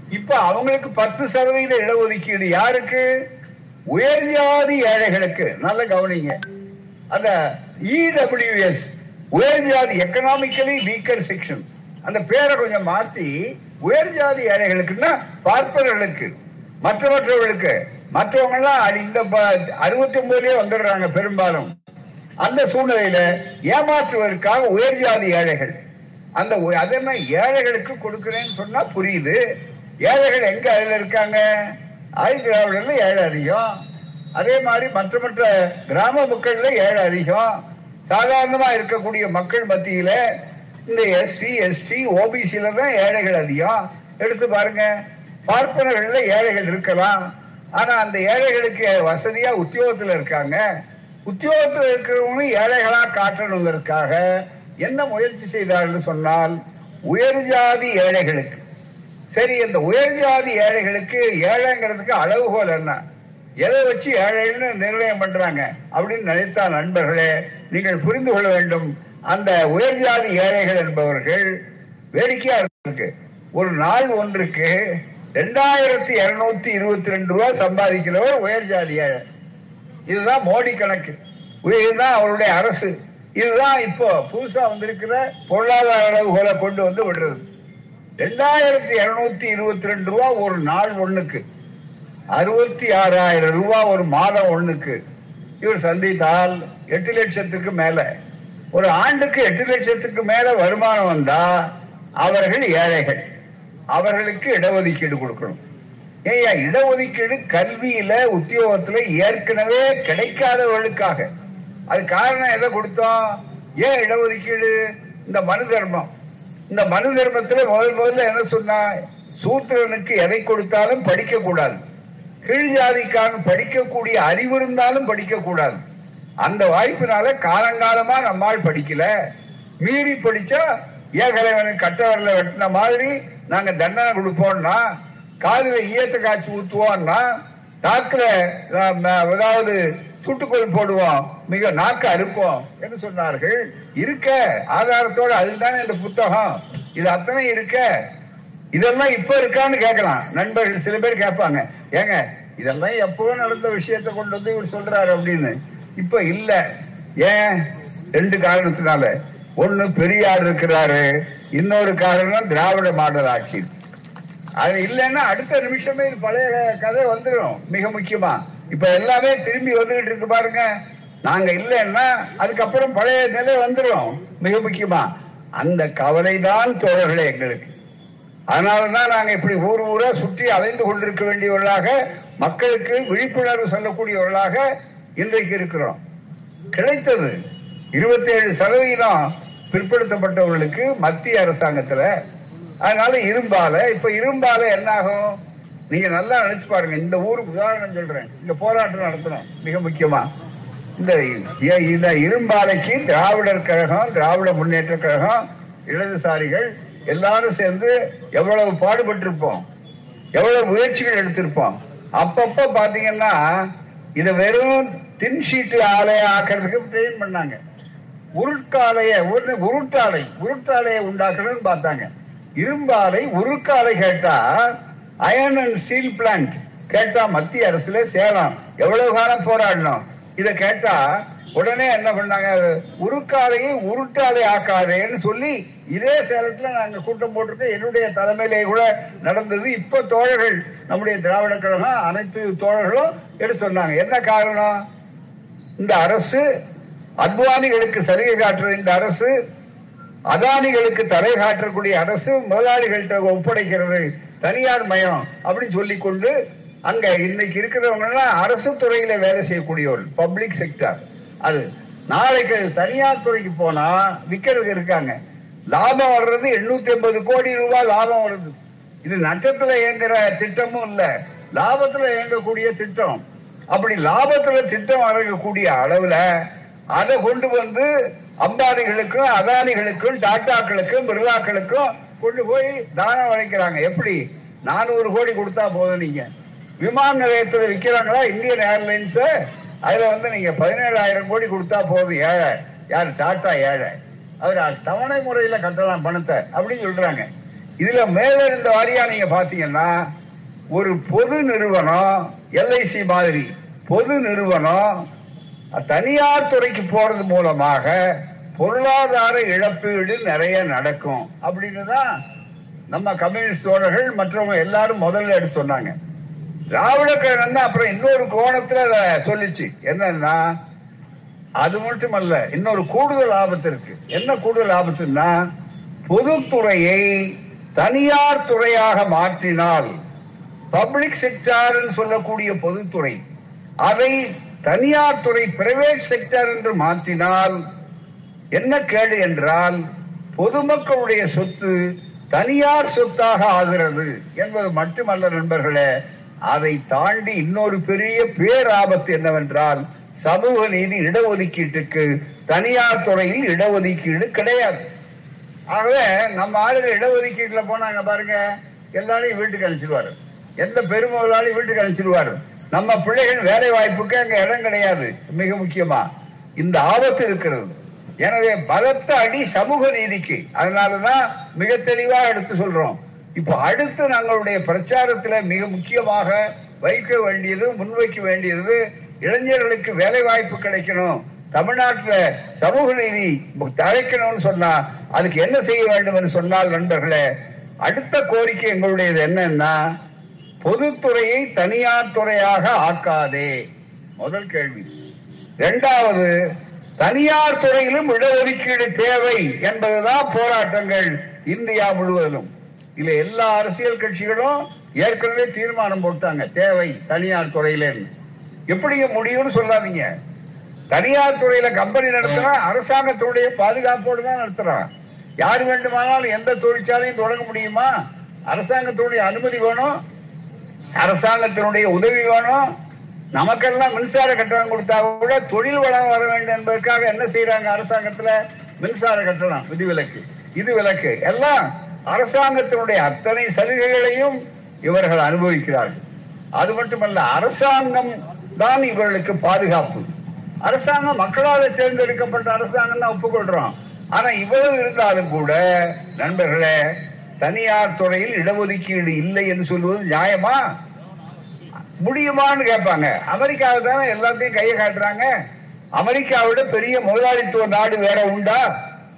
இப்ப அவங்களுக்கு பத்து சதவீத இடஒதுக்கீடு யாருக்கு? உயர் ஜாதி ஏழைகளுக்கு. நல்ல கவனிங்க. அந்த இடபிள்யூஎஸ் உயர் ஜாதி எக்கனாமிக்கலி வீக்கர் செக்ஷன் அந்த பேரை கொஞ்சம் மாத்தி உயர் ஜாதி ஏழைகளுக்குன்னா பார்ப்பனர்களுக்கு. மற்றவர்களுக்கு மற்றவங்க எல்லாம் இந்த அறுபத்தி ஒன்பதுலயே வந்துடுறாங்க பெரும்பாலும். அந்த சூழ்நிலையில ஏமாற்றுவதற்காக உயர் ஜாதி ஏழைகள். அந்த உ- ஏழைகளுக்கு கொடுக்கிறேன்னு சொன்னா புரியுது. ஏழைகள் எங்க அதுல இருக்காங்க? ஆதி திராவிடர்ல ஏழை அதிகம். அதே மாதிரி மற்ற மற்ற கிராம மக்கள்ல ஏழை அதிகம். சாதாரணமா இருக்கக்கூடிய மக்கள் மத்தியில இந்த எஸ்சி எஸ்டி ஓபிசில தான் ஏழைகள் அதிகம். எடுத்து பாருங்க. பார்ப்பனர்கள்ல ஏழைகள் இருக்கலாம். ஆனா அந்த ஏழைகளுக்கு வசதியா உத்தியோகத்துல இருக்காங்க. உத்தியோகத்தில் இருக்கிறவங்க ஏழைகளா காட்டணுங்கிறதுக்காக என்ன முயற்சி செய்தார்கள் சொன்னால் உயர் ஜாதி ஏழைகளுக்கு. சரி இந்த உயர் ஜாதி ஏழைகளுக்கு ஏழைங்கிறதுக்கு அளவுகோல் என்ன? எதை வச்சு ஏழைன்னு நிர்ணயம் பண்றாங்க? அப்படின்னு நினைத்தா நண்பர்களே நீங்கள் புரிந்து கொள்ள வேண்டும். அந்த உயர் ஜாதி ஏழைகள் என்பவர்கள் வேடிக்கையா இருக்கு ஒரு நாள் ஒன்றுக்கு ரெண்டாயிரத்தி இருநூத்தி இருபத்தி ரெண்டு ரூபாய் சம்பாதிக்கிறவர் உயர் ஜாதி ஏழை இதுதான் மோடி கணக்கு. இதுதான் அவருடைய அரசு. இதுதான் இப்போ புதுசா வந்திருக்கிற பொருளாதார அளவுகோலை கொண்டு வந்து விடுறது. ரெண்டாயிரத்தி இருநூத்தி இருபத்தி ரெண்டு ரூபா ஒரு நாள் ஒண்ணுக்கு. அறுபத்தி ஆறாயிரம் ரூபாய் ஒரு மாதம் ஒண்ணுக்கு. இவர் சந்தித்தால் எட்டு லட்சத்துக்கு மேல. ஒரு ஆண்டுக்கு எட்டு லட்சத்துக்கு மேல வருமானம் வந்தா அவர்கள் ஏழைகள். அவர்களுக்கு இடஒதுக்கீடு கொடுக்கணும். ஏயா இடஒதுக்கீடு கல்வியில உத்தியோகத்துல ஏற்கனவே கிடைக்காதவர்களுக்காக. அது காரணம் எதை கொடுத்தோம் ஏன் இடஒதுக்கீடு? இந்த மனு தர்மம். இந்த மனு தர்மத்துல முதல் முதல்ல என்ன சொன்னா? சூத்திரனுக்கு எதை கொடுத்தாலும் படிக்க கூடாது கீழ் ஜாதிக்காரன் படிக்கக்கூடிய அறிவு இருந்தாலும் படிக்க கூடாது அந்த வாய்ப்பினால காலங்காலமா நம்மால் படிக்கல. மீறி படிச்சா ஏகலைவனுக்கு கட்டவரில் வெட்டின மாதிரி நாங்க தண்டனை கொடுப்போம்னா காதுல ஈயத்தை காய்ச்சி ஊத்துவோம்னா நாக்குல ஏதாவது சுட்டுக்கோள் போடுவோம் மிக நாக்கு அறுப்போம் என்று சொன்னார்கள். இருக்க ஆதாரத்தோட அதுதான் இந்த புத்தகம். இது அத்தனை இருக்க. இதெல்லாம் இப்ப இருக்கான்னு கேட்கலாம். நண்பர்கள் சில பேர் கேட்பாங்க. ஏங்க இதெல்லாம் எப்பவோ நடந்த விஷயத்தை கொண்டு வந்து இவர் சொல்றாரு அப்படின்னு. இப்ப இல்ல. ஏன்? ரெண்டு காரணத்தினால. ஒண்ணு பெரியார் இருக்கிறாரு. இன்னொரு காரணம் திராவிட மாடல் ஆட்சி. அது இல்லைன்னா அடுத்த நிமிஷமே இது பழைய கதை வந்துடும் மிக முக்கியமா. இப்ப எல்லாமே திரும்பி வந்துகிட்டு இருக்கு பாருங்க. நாங்க இல்லைன்னா அதுக்கப்புறம் பழைய நிலை வந்துடும் மிக முக்கியமா. அந்த கவலை தான் தோழர்களே எங்களுக்கு. அதனாலதான் நாங்க இப்படி ஊர் ஊரா சுற்றி அலைந்து கொண்டிருக்க வேண்டியவர்களாக மக்களுக்கு விழிப்புணர்வு சொல்லக்கூடியவர்களாக இன்றைக்கு இருக்கிறோம். கிடைத்தது இருபத்தி ஏழு சதவீதம் பிற்படுத்தப்பட்டவர்களுக்கு மத்திய அரசாங்கத்துல. அதனால இரும்பால இப்ப இரும்பால என்ன ஆகும் நீங்க நல்லா நினைச்சு பாருங்க. இந்த ஊருக்கு உதாரணம் சொல்றேன். இந்த போராட்டம் நடத்தணும். மிக முக்கியமா. இந்த இந்த இரும்பாலைக்கு திராவிடர் கழகம் திராவிட முன்னேற்ற கழகம் இடதுசாரிகள் எல்லாரும் சேர்ந்து எவ்வளவு பாடுபட்டிருப்போம். எவ்வளவு முயற்சிகள் எடுத்திருப்போம். அப்பப்ப பாத்தீங்கன்னா இத வெறும் தின் ஷீட்டு ஆலைய ஆக்கிறதுக்கு ட்ரெயின் பண்ணாங்க. உருட்காலைய ஒரு உருட்டாலை உருட்டாலையை உண்டாக்கணும்னு பார்த்தாங்க. இரும்பாலை உருக்காலை கேட்டா அயன் அண்ட் ஸ்டீல் பிளான்ட் கேட்டா மத்திய அரசுல சேலம். எவ்வளவு காலம் போராடணும்? இத கேட்டா உடனே என்ன பண்ணாங்க? உருக்காலையை உருட்டாலை ஆக்காதேன்னு சொல்லி இதே சேலத்துல நாங்க கூட்டம் போட்டிருக்கோம். என்னுடைய தலைமையிலே கூட நடந்தது. இப்ப தோழர்கள் நம்முடைய திராவிட கழகம் அனைத்து தோழர்களும் எடுத்து சொன்னாங்க. என்ன காரணம்? இந்த அரசு அத்வானிகளுக்கு சலுகை காட்டுற இந்த அரசு அதானிகளுக்கு தலை காட்டக்கூடிய அரசு முதலாளிகள்கிட்ட ஒப்படைக்கிறது தனியார் மயம் அப்படின்னு சொல்லி கொண்டு அங்க இன்னைக்கு இருக்கிறவங்க எல்லாம் அரசு துறையில வேலை செய்யக்கூடியவர்கள் பப்ளிக் செக்டர் அது நாளைக்கு தனியார் துறைக்கு போனா விக்கிறதுக்கு இருக்காங்க. லாபம் வர்றது எண்ணூத்தி ஐம்பது கோடி ரூபாய் லாபம் வருது. இது நட்டத்துல இயங்குற திட்டமும் இல்ல. லாபத்துல இயங்கக்கூடிய திட்டம். அப்படி லாபத்துல திட்டம் வழங்கக்கூடிய அளவுல அதை கொண்டு வந்து அம்பானிகளுக்கும் அதானிகளுக்கும் டாட்டாக்களுக்கும் பிர்லாக்களுக்கும் கொண்டு போய் தானம் வளைக்கிறாங்க எப்படி? நானூறு கோடி கொடுத்தா போதும் நீங்க. விமான நிலையத்தில் விற்கிறாங்களா இந்தியன் ஏர்லைன்ஸ் அதுல வந்து நீங்க பதினேழாயிரம் கோடி கொடுத்தா போதும் ஏழை. யார்? டாட்டா ஏழை. அவர் தவணை முறையில கட்டலாம் பணத்தை அப்படின்னு சொல்றாங்க. இதுல மேல இருந்த வாரியா நீங்க பாத்தீங்கன்னா ஒரு பொது நிறுவனம் எல்ஐசி மாதிரி பொது நிறுவனம் தனியார் துறைக்கு போறது மூலமாக பொருளாதார இழப்பீடு நிறைய நடக்கும். அப்படின்னு தான் நம்ம கம்யூனிஸ்ட் தோழர்கள் மற்றவங்க எல்லாரும் முதல்ல எடுத்து சொன்னாங்க. திராவிட கழகம் தான் அப்புறம் இன்னொரு கோணத்துல அதை சொல்லிச்சு. என்னன்னா அது மட்டுமல்ல இன்னொரு கூடுதல் ஆபத்து இருக்கு. என்ன கூடுதல் ஆபத்துன்னா பொதுத்துறையை தனியார் துறையாக மாற்றினால் பப்ளிக் செக்டார் சொல்லக்கூடிய பொதுத்துறை அதை தனியார் துறை பிரைவேட் செக்டர் என்று மாற்றினால் என்ன கேடு என்றால் பொதுமக்களுடைய சொத்து தனியார் சொத்தாக ஆகிறது என்பது மட்டுமல்ல நண்பர்களே. அதை தாண்டி இன்னொரு பெரிய பேராபத்து என்னவென்றால் சமூக நீதி இடஒதுக்கீட்டுக்கு தனியார் துறையில் இடஒதுக்கீடு கிடையாது. ஆகவே நம்ம ஆளுங்க இடஒதுக்கீட்டுல போனாங்க பாருங்க எல்லாரையும் வீட்டுக்கு அனுப்பிச்சிருவாரு எந்த பெருமுதலாளி வீட்டுக்கு அனுப்பிச்சிருவாரு நம்ம பிள்ளைகள் வேலை வாய்ப்புக்கு அங்க இடம் கிடையாது. மிக முக்கியமா. இந்த ஆபத்து இருக்கிறது. எனவே பலத்த அடி சமூக நீதிக்கு. அதனாலதான் மிக தெளிவா எடுத்து சொல்றோம். இப்ப அடுத்து நாங்களுடைய பிரச்சாரத்துல மிக முக்கியமாக வைக்க வேண்டியது முன்வைக்க வேண்டியது இளைஞர்களுக்கு வேலை வாய்ப்பு கிடைக்கணும். தமிழ்நாட்டுல சமூக நீதி தழைக்கணும்னு சொன்னா அதுக்கு என்ன செய்ய வேண்டும் என்று சொன்னால் நண்பர்களே அடுத்த கோரிக்கை எங்களுடையது என்னன்னா பொதுத்துறையை தனியார் துறையாக ஆக்காதே. முதல் கேள்வி. இரண்டாவது தனியார் துறையிலும் இடஒதுக்கீடு தேவை என்பதுதான் போராட்டங்கள் இந்தியா முழுவதிலும். இல்ல எல்லா அரசியல் கட்சிகளும் ஏற்கனவே தீர்மானம் போட்டாங்க. தேவை தனியார் துறையில. எப்படி முடியும்னு சொல்லாதீங்க. தனியார் துறையில கம்பெனி நடத்துறா அரசாங்கத்துடைய பாதுகாப்போடு தான் நடத்துறான் யார் வேண்டுமானாலும் எந்த தொழிற்சாலையும் தொடங்க முடியுமா? அரசாங்கத்துடைய அனுமதி வேணும். அரசாங்கத்தினுடைய உதவி வேணும். நமக்கெல்லாம் மின்சார கட்டணம் கொடுத்தா கூட தொழில் வளம் வர வேண்டும் என்பதற்காக என்ன செய்யறாங்க அரசாங்கத்துல? மின்சார கட்டணம் விதிவிலக்கு இது விலக்கு. எல்லாம் அரசாங்கத்தினுடைய அத்தனை சலுகைகளையும் இவர்கள் அனுபவிக்கிறார்கள். அது மட்டுமல்ல அரசாங்கம் தான் இவர்களுக்கு பாதுகாப்பு. அரசாங்கம் மக்களால் தேர்ந்தெடுக்கப்பட்ட அரசாங்கம் தான் ஒப்புக்கொள்றோம். ஆனா இவ்வளவு இருந்தாலும் கூட நண்பர்களே தனியார் துறையில் இடஒதுக்கீடு இல்லை என்று சொல்வது நியாயமா? முடியுமான்னு கேட்பாங்க. அமெரிக்காவில் தானே எல்லாத்தையும் கையை காட்டுறாங்க. அமெரிக்காவோட பெரிய முதலாளித்துவ நாடு வேற உண்டா?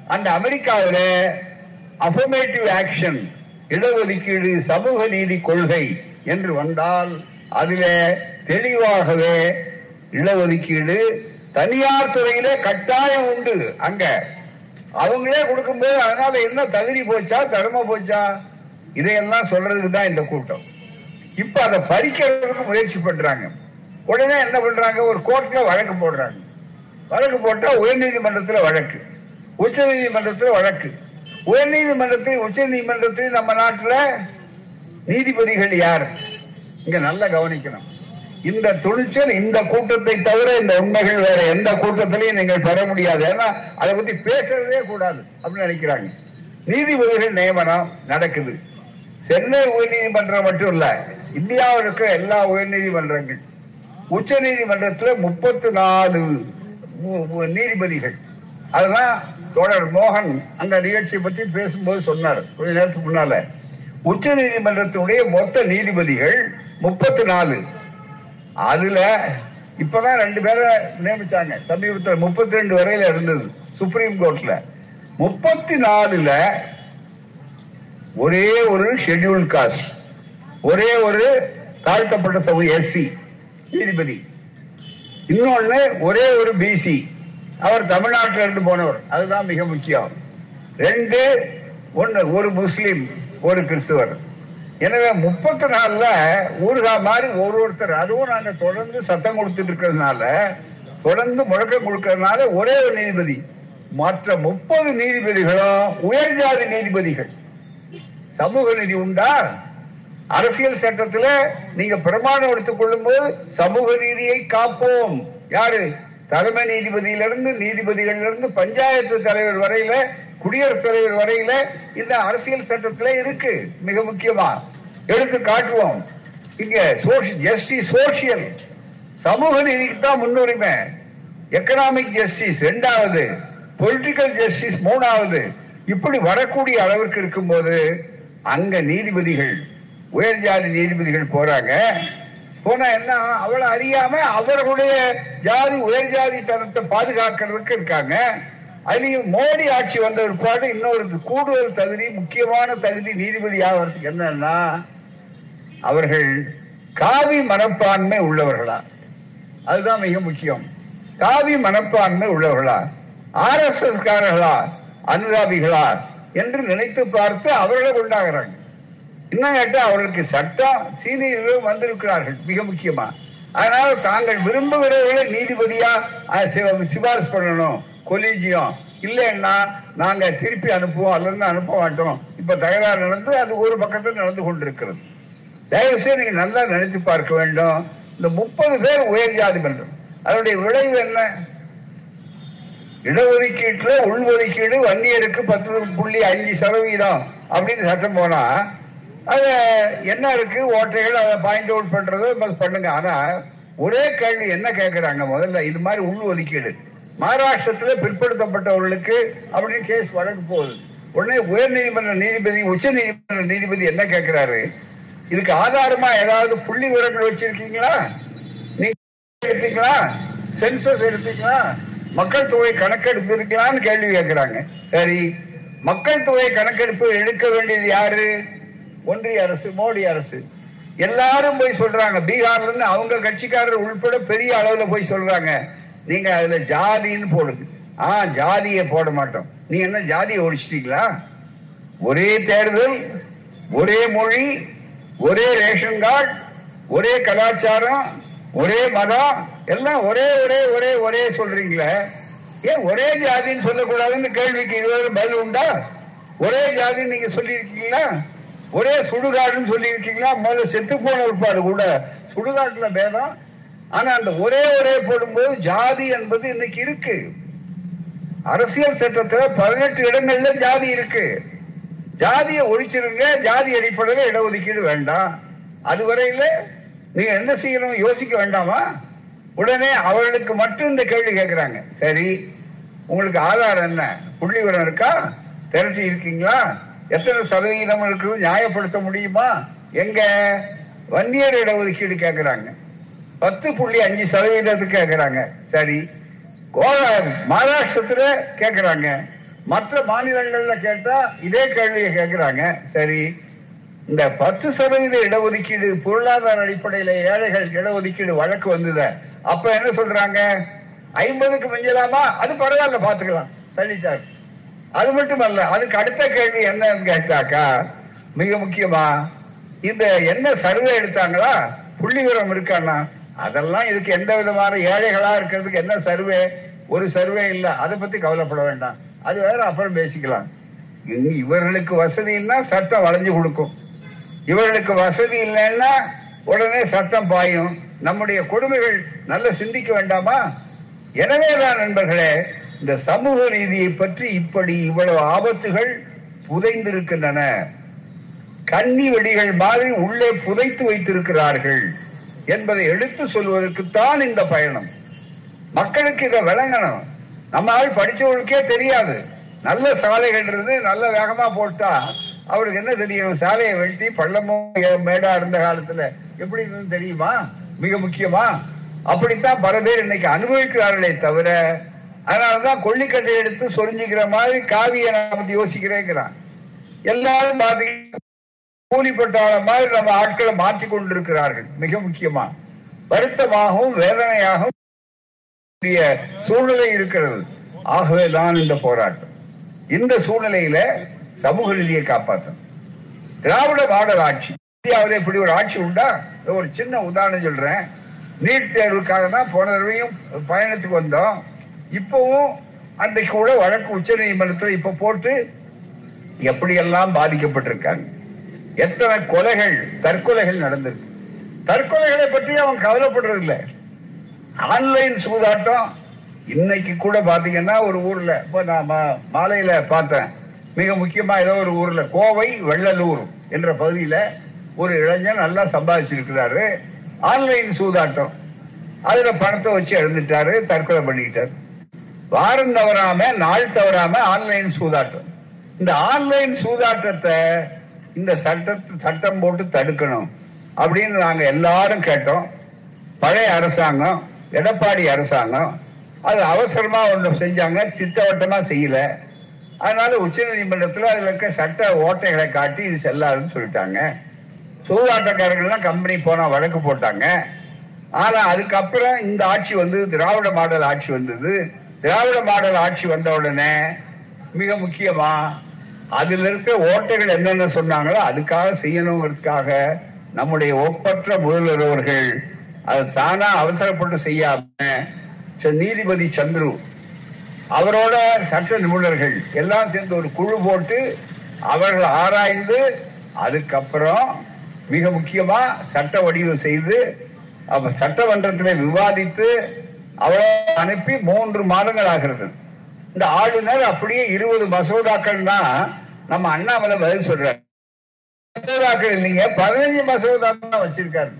அந்த அமெரிக்காவில் அஃபர்மேட்டிவ் ஆக்ஷன் இடஒதுக்கீடு சமூக நீதி கொள்கை என்று வந்தால் அதுல தெளிவாகவே இடஒதுக்கீடு தனியார் துறையிலே கட்டாயம் உண்டு அங்க. அவங்களே கொடுக்கும்போது அதனால என்ன தகுதி போச்சா தர்ம போச்சா? இதையெல்லாம் சொல்றதுக்கு தான் இந்த கூட்டம். இப்ப அதை பறிக்கிறதுக்கு முயற்சி பண்றாங்க. உடனே என்ன பண்றாங்க? ஒரு கோர்ட்ல வழக்கு போடுறாங்க. வழக்கு போட்டா உயர்நீதிமன்றத்தில் வழக்கு. உச்ச நீதிமன்றத்தில் வழக்கு. உயர்நீதிமன்றத்தில் உச்ச நீதிமன்றத்தில் நம்ம நாட்டில் நீதிபதிகள் யார்? இங்க நல்லா கவனிக்கணும். இந்த துணிச்சல் இந்த கூட்டத்தை தவிர இந்த உண்மைகள் வேற எந்த கூட்டத்திலையும் நீங்கள் பெற முடியாது. ஏன்னா அதை பத்தி பேசுறதே கூடாது அப்படின்னு நினைக்கிறாங்க. நீதிபதிகள் நியமனம் நடக்குது. சென்னை உயர்நீதிமன்றம் மட்டும் இல்ல இந்தியாவில் இருக்கிற எல்லா உயர்நீதிமன்றங்கள் உச்ச நீதிமன்றத்தில் முப்பத்தி நாலு நீதிபதிகள். அதுதான் தோழர் மோகன் அந்த நிகழ்ச்சியை பத்தி பேசும்போது சொன்னார் கொஞ்ச நேரத்துக்கு முன்னால. உச்ச நீதிமன்றத்தினுடைய மொத்த நீதிபதிகள் முப்பத்தி நாலு அதுல இப்பதான் ரெண்டு பேரை நியமிச்சாங்க. சமீபத்தில் முப்பத்தி ரெண்டு வரையில இருந்தது சுப்ரீம் கோர்ட்ல. முப்பத்தி நாலுல ஒரே ஒரு ஷெட்யூல் காஸ்ட் ஒரே ஒரு தாழ்த்தப்பட்ட சமூக எஸ்சி நீதிபதி. இன்னொன்னு ஒரே ஒரு பிசி அவர் தமிழ்நாட்டில் இருந்து போனவர். அதுதான் மிக முக்கியம். ரெண்டு ஒன்னு ஒரு முஸ்லீம் ஒரு கிறிஸ்துவர். எனவே முப்பத்தி நாலுல ஊருகா மாதிரி ஒரு ஒருத்தர். அதுவும் நாங்கள் தொடர்ந்து சத்தம் கொடுத்துட்டு இருக்கிறதுனால தொடர்ந்து முழக்கம் கொடுக்கறதுனால ஒரே ஒரு நீதிபதி. மற்ற முப்பது நீதிபதிகளும் உயர்ஜாதி நீதிபதிகள். சமூக நீதி உண்டா? அரசியல் சட்டத்தில் நீங்க பிரமாணம் எடுத்துக் கொள்ளும் போது சமூக நீதியை காப்போம். யாரு? தலைமை நீதிபதியிலிருந்து நீதிபதிகளிலிருந்து பஞ்சாயத்து தலைவர் வரையில குடியரசுத் தலைவர் வரையில இந்த அரசியல் சட்டத்தில் இருக்கு. மிக முக்கியமா. எடுத்து காட்டுவோம். இங்க ஜஸ்டிஸ் சோசியல். சமூக நீதிக்கு தான் முன்னுரிமை. எக்கனாமிக் ஜஸ்டிஸ் ரெண்டாவது. பொலிட்டிக்கல் ஜஸ்டிஸ் மூணாவது. இப்படி வரக்கூடிய அளவிற்கு இருக்கும்போது அங்க நீதிபதிகள் உயர் ஜாதி நீதிபதிகள் போறாங்க. போனா என்ன அவளை அறியாம அவர்களுடைய ஜாதி உயர் ஜாதி தரத்தை பாதுகாக்கிறதுக்கு இருக்காங்க. அதுலயும் மோடி ஆட்சி வந்த பிற்பாடு இன்னொரு கூடுதல் தகுதி முக்கியமான தகுதி நீதிபதி ஆகிறதுக்கு என்னன்னா அவர்கள் காவி மனப்பான்மை உள்ளவர்களா? அதுதான் மிக முக்கியம். காவி மனப்பான்மை உள்ளவர்களா? ஆர் எஸ் எஸ் காரர்களா அனுதாபிகளா? என்று நினைத்து பார்த்து அவர்களை கொண்டாகிறாங்க இன்னும் கேட்டா அவர்களுக்கு சட்டம் சீனியர்களும் வந்திருக்கிறார்கள் மிக முக்கியமா. அதனால தாங்கள் விரும்புகிறவர்களை நீதிபதியா சிபாரிசு பண்ணணும் கொலீஜியம். இல்லைன்னா நாங்க திருப்பி அனுப்புவோம் அல்லது அனுப்ப மாட்டோம். இப்ப தகராறு நடந்து அது ஒரு பக்கத்தில் நடந்து கொண்டிருக்கிறது. தயவு செய்து நீங்க நல்லா நினைத்து பார்க்க வேண்டும். இந்த முப்பது பேர் உயர் ஜாதி மன்றம். அதனுடைய விளைவு என்ன? இடஒதுக்கீட்டுல உள்ஒதுக்கீடு வன்னியருக்கு பத்து புள்ளி அஞ்சு சதவீதம் அப்படின்னு சட்டம் போனா அது என்ன இருக்கு? ஓட்டைகள் அதை பாயிண்ட் அவுட் பண்றது பண்ணுங்க. ஆனா ஒரே கேள்வி என்ன கேட்கறாங்க முதல்ல இது மாதிரி உள் ஒதுக்கீடு மகாராஷ்டிரத்துல பிற்படுத்தப்பட்டவர்களுக்கு அப்படின்னு கேஸ் வழக்கு போகுது. உடனே உயர் நீதிமன்ற நீதிபதி உச்ச நீதிமன்ற நீதிபதி என்ன கேட்கிறாரு இதுக்கு ஆதாரமா ஏதாவது புள்ளி விவரங்கள் வச்சிருக்கீங்களா? நீங்க எடுத்தீங்களா? சென்சஸ் எடுத்தீங்களா? மக்கள் தொகை கணக்கெடுப்பு இருக்கலாம்னு கேள்வி கேட்கிறாங்க. சரி மக்கள் தொகை கணக்கெடுப்பு எடுக்க வேண்டியது யாரு? ஒன்றிய அரசு மோடி அரசு. எல்லாரும் போய் சொல்றாங்க. பீகார்ல இருந்து அவங்க கட்சிக்காரர் உள்பட பெரிய அளவுல போய் சொல்றாங்க. நீங்க அதுல ஜாதின்னு போடுங்க. ஆ ஜாதியை போட மாட்டோம். நீங்க என்ன ஜாதியை ஒழிச்சிட்டீங்களா? ஒரே தேர்தல் ஒரே மொழி ஒரே ரேஷன் கார்டு ஒரே கலாச்சாரம் ஒரே மதம் எல்லாம் ஒரே ஒரே ஒரே ஒரே சொல்றீங்களே? ஏன் ஒரே ஜாதின்னு சொல்லக்கூடாதுன்னு கேள்விக்கு இதுவரை பதில் உண்டா? ஒரே ஜாதின்னு நீங்க சொல்லியிருக்கீங்களா? ஒரே சுடுகாடுன்னு சொல்லியிருக்கீங்களா? முதல்ல செத்து போன உட்பாடு கூட. சுடுகாட்டுல பேதம். ஆனா அந்த ஒரே ஒரே போடும்போது ஜாதி என்பது இன்னைக்கு இருக்கு. அரசியல் சட்டத்துல பதினெட்டு இடங்கள்ல ஜாதி இருக்கு. ஜாதியை ஒழிச்சிருங்க ஜாதி அடிப்படையில் இடஒதுக்கீடு வேண்டாம். அதுவரையில நீங்க என்ன செய்யணும்? யோசிக்க வேண்டாமா? உடனே அவர்களுக்கு மட்டும் இந்த கேள்வி கேட்கிறாங்க சரி உங்களுக்கு ஆதாரம் என்ன? புள்ளி விவரம் இருக்கா? திரட்டி இருக்கீங்களா? எத்தனை சதவீதம் இருக்கு? நியாயப்படுத்த முடியுமா? எங்க? வன்னியர் இடஒதுக்கீடு கேட்கிறாங்க பத்து புள்ளி அஞ்சு சதவீதத்துக்கு கேட்கிறாங்க சரி கோவா- மகாராஷ்டிரத்துல கேட்கிறாங்க மற்ற மாநிலங்கள்ல கேட்டா இதே கேள்வியை கேட்கிறாங்க சரி இந்த பத்து சதவீத இடஒதுக்கீடு பொருளாதார அடிப்படையில ஏழைகள் இடஒதுக்கீடு வழக்கு வந்தது. அப்ப என்ன சொல்றாங்க? ஐம்பதுக்கு மிஞ்சலாமா? அது பரவாயில்ல பாத்துக்கலாம் தள்ளிட்டாரு அது மட்டுமல்ல அதுக்கு அடுத்த கேள்வி என்னன்னு கேட்டாக்கா மிக முக்கியமா இந்த என்ன சர்வே எடுத்தாங்களா? புள்ளி விவரம் இருக்கானா அதெல்லாம் இதுக்கு எந்த விதமான ஏழைகளா இருக்கிறதுக்கு என்ன சர்வே? ஒரு சர்வே இல்ல. அதை பத்தி கவலைப்பட வேண்டாம். அது வேற அப்புறம் பேசிக்கலாம். இவர்களுக்கு வசதின்னா சட்டம் வளைஞ்சு கொடுக்கும். இவர்களுக்கு வசதி இல்லைன்னா உடனே சட்டம் பாயும். நம்முடைய கொடுமைகள் நல்ல சிந்திக்க வேண்டாமா? எனவேதான் நண்பர்களே இந்த சமூக நீதியை பற்றி இப்படி இவ்வளவு ஆபத்துகள் புதைந்திருக்கின்றன. கன்னி வெடிகள் மாதிரி உள்ளே புதைத்து வைத்திருக்கிறார்கள் என்பதை எடுத்து சொல்வதற்குத்தான் இந்த பயணம். மக்களுக்கு இதை விளங்கணும். நம்ம ஆள் படிச்சவங்களுக்கே தெரியாது. நல்ல சாலைகள் இருந்து நல்ல வேகமா போட்டா அவருக்கு என்ன தெரியும்? சாலையை வெட்டி பள்ளமும் மேடா இருந்த காலத்துல எப்படி தெரியுமா? மிக முக்கியமா? அப்படித்தான் பல பேர் இன்னைக்கு அனுபவிக்கிறார்களே தவிர அதனாலதான் கொள்ளிக்கட்டை எடுத்து சொரிஞ்சுக்கிற மாதிரி காவிய நான் பத்தி யோசிக்கிறேங்கிறான். எல்லாரும் பாத்தீங்கன்னா கூலிப்பட்டாள மாதிரி நம்ம ஆட்களை மாற்றிக் கொண்டிருக்கிறார்கள். மிக முக்கியமா. வருத்தமாகவும் வேதனையாகவும் கூடிய சூழ்நிலை இருக்கிறது. ஆகவேதான் இந்த போராட்டம். இந்த சூழ்நிலையில சமூக நீதியை காப்பாற்றணும். திராவிட மாடல் ஆட்சி. இந்தியாவில் இப்படி ஒரு ஆட்சி உண்டா? ஒரு சின்ன உதாரணம் சொல்றேன். நீட் தேர்வுக்காக தான் போன தடவையும் பயணத்துக்கு வந்தோம். இப்பவும் அன்றைக்கு கூட வழக்கு உச்ச நீதிமன்றத்தில் இப்ப போட்டு எப்படியெல்லாம் பாதிக்கப்பட்டிருக்காங்க? எத்தனை கொலைகள் தற்கொலைகள் நடந்திருக்கு? தற்கொலைகளை பற்றி அவன் கவலைப்படுறது இல்லை ஆன்லைன் சூதாட்டம் இன்னைக்கு கூட பாத்தீங்கன்னா ஒரு ஊர்ல இப்ப நான் மா- மாலையில பார்த்தேன். மிக முக்கியமா ஏதோ ஒரு ஊர்ல கோவை வெள்ளலூர் என்ற பகுதியில ஒரு இளைஞன் நல்லா சம்பாதிச்சிருக்கிறாரு. ஆன்லைன் சூதாட்டம். அதுல பணத்தை வச்சு எழுந்துட்டாரு தற்கொலை பண்ணிக்கிட்டாரு. வாரம் தவறாம நாள் தவறாம ஆன்லைன் சூதாட்டம். இந்த ஆன்லைன் சூதாட்டத்தை இந்த சட்டத்தை சட்டம் போட்டு தடுக்கணும் அப்படின்னு நாங்க எல்லாரும் கேட்டோம். பழைய அரசாங்கம் எடப்பாடி அரசாங்கம் அது அவசரமா ஒன்று செஞ்சாங்க திட்டவட்டமா செய்யல. அதனால உச்ச நீதிமன்றத்தில் அதில் இருக்க சட்ட ஓட்டைகளை காட்டி இது செல்லாதுன்னு சொல்லிட்டாங்க. சூதாட்டக்காரர்கள்லாம் கம்பெனி போனால் வழக்கு போட்டாங்க. ஆனால் அதுக்கப்புறம் இந்த ஆட்சி வந்து திராவிட மாடல் ஆட்சி வந்தது. திராவிட மாடல் ஆட்சி வந்த உடனே மிக முக்கியமா அதில் இருக்க ஓட்டைகள் என்னென்ன சொன்னாங்களோ அதுக்காக செய்யணுங்கிறதுக்காக நம்முடைய ஒப்பற்ற முதல்வர் அவர்கள் அதை தானா அவசரப்பட்டு செய்யாம ச- நீதிபதி சந்துரு அவரோட சட்ட நிபுணர்கள் எல்லாம் சேர்ந்து ஒரு குழு போட்டு அவர்கள் ஆராய்ந்து அதுக்கப்புறம் மிக முக்கியமா சட்ட வடிவம் செய்து அப்ப சட்டமன்றத்தில் விவாதித்து அவரை அனுப்பி மூன்று மாதங்கள் ஆகிறது. இந்த ஆளுநர் அப்படியே இருபது மசோதாக்கள்னா நம்ம அண்ணாமலை பதில் சொல்றாரு. மசோதாக்கள் இல்லைங்க பதினஞ்சு மசோதா தான் வச்சிருக்காரு.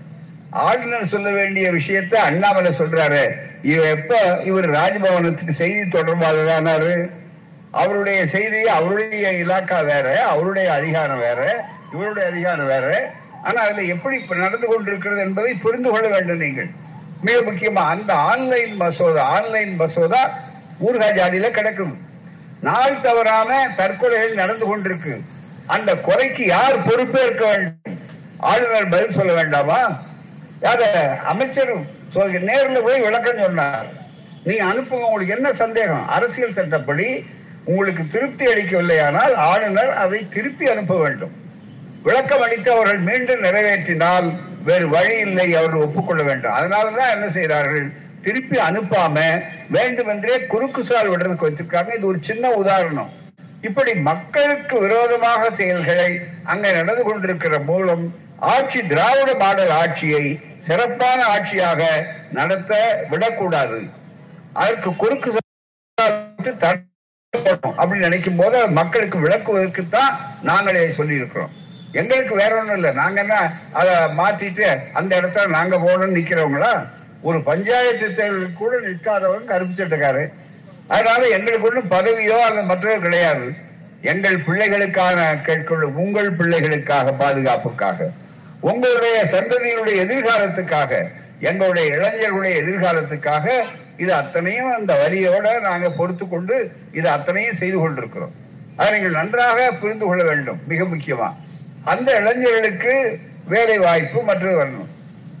ஆளுநர் சொல்ல வேண்டிய விஷயத்த அண்ணாமலை சொல்றாரு. இவ எப்ப இவர் ராஜ்பவனத்துக்கு செய்தி தொடர்பாளரானாரு அவருடைய செய்தி அவருடைய இலாக்கா வேற அவருடைய அதிகாரம் வேற இவருடைய அதிகாரம் வேற. ஆனா அதுல எப்படி இப்ப நடந்து கொண்டிருக்கிறது என்பதை புரிந்து கொள்ள வேண்டும் நீங்கள். மிக முக்கியமா அந்த ஆன்லைன் மசோதா ஆன்லைன் மசோதா ஊர்கா ஜாடியில கிடக்கும். நாள் தவறாம தற்கொலைகள் நடந்து கொண்டிருக்கு. அந்த கொலைக்கு யார் பொறுப்பேற்க வேண்டும்? ஆளுநர் பதில் சொல்ல வேண்டாமா? யார? அமைச்சர் நேர்ல போய் விளக்கம் சொன்னார். நீ அனுப்புங்க உங்களுக்கு என்ன சந்தேகம்? அரசியல் சட்டப்படி உங்களுக்கு திருப்தி அளிக்கவில்லையானால் ஆளுநர் அதை திருப்பி அனுப்ப வேண்டும். விளக்கம் அளித்து அவர்கள் மீண்டும் நிறைவேற்றினால் வேறு வழி இல்லை அவர்கள் ஒப்புக்கொள்ள வேண்டும். அதனாலதான் என்ன செய்கிறார்கள்? திருப்பி அனுப்பாம வேண்டுமென்றே குறுக்கு சால் விடுறதுக்கு வச்சிருக்காங்க இது ஒரு சின்ன உதாரணம். இப்படி மக்களுக்கு விரோதமாக செயல்களை அங்க நடந்து கொண்டிருக்கிற மூலம் ஆட்சி திராவிட மாடல் ஆட்சியை சிறப்பான ஆட்சியாக நடத்த விடக்கூடாது. அதற்கு குறுக்கு அப்படின்னு நினைக்கும் போது மக்களுக்கு விளக்குவதற்கு தான் நாங்களே சொல்லி இருக்கிறோம் எங்களுக்கு வேற ஒண்ணும் இல்ல. நாங்க என்ன அதை மாத்திட்டு அந்த இடத்துல நாங்க போகணும்னு நிக்கிறவங்களா? ஒரு பஞ்சாயத்து தேர்தலுக்கு கூட நிற்காதவங்க கருப்பு சட்டக்காரு அதனால எங்களுக்கு ஒன்றும் பதவியோ அல்ல மற்றவோ கிடையாது. எங்கள் பிள்ளைகளுக்கான கேட்கொள்ள உங்கள் பிள்ளைகளுக்காக பாதுகாப்புக்காக. உங்களுடைய சந்ததியினுடைய எதிர்காலத்துக்காக எங்களுடைய இளைஞர்களுடைய எதிர்காலத்துக்காக இது அத்தனையும் அந்த வரியோட நாங்க பொறுத்து கொண்டு இது அத்தனையும் செய்து கொண்டிருக்கிறோம். அதை நீங்கள் நன்றாக புரிந்து கொள்ள வேண்டும். மிக முக்கியமா. அந்த இளைஞர்களுக்கு வேலை வாய்ப்பு மற்றது வரணும்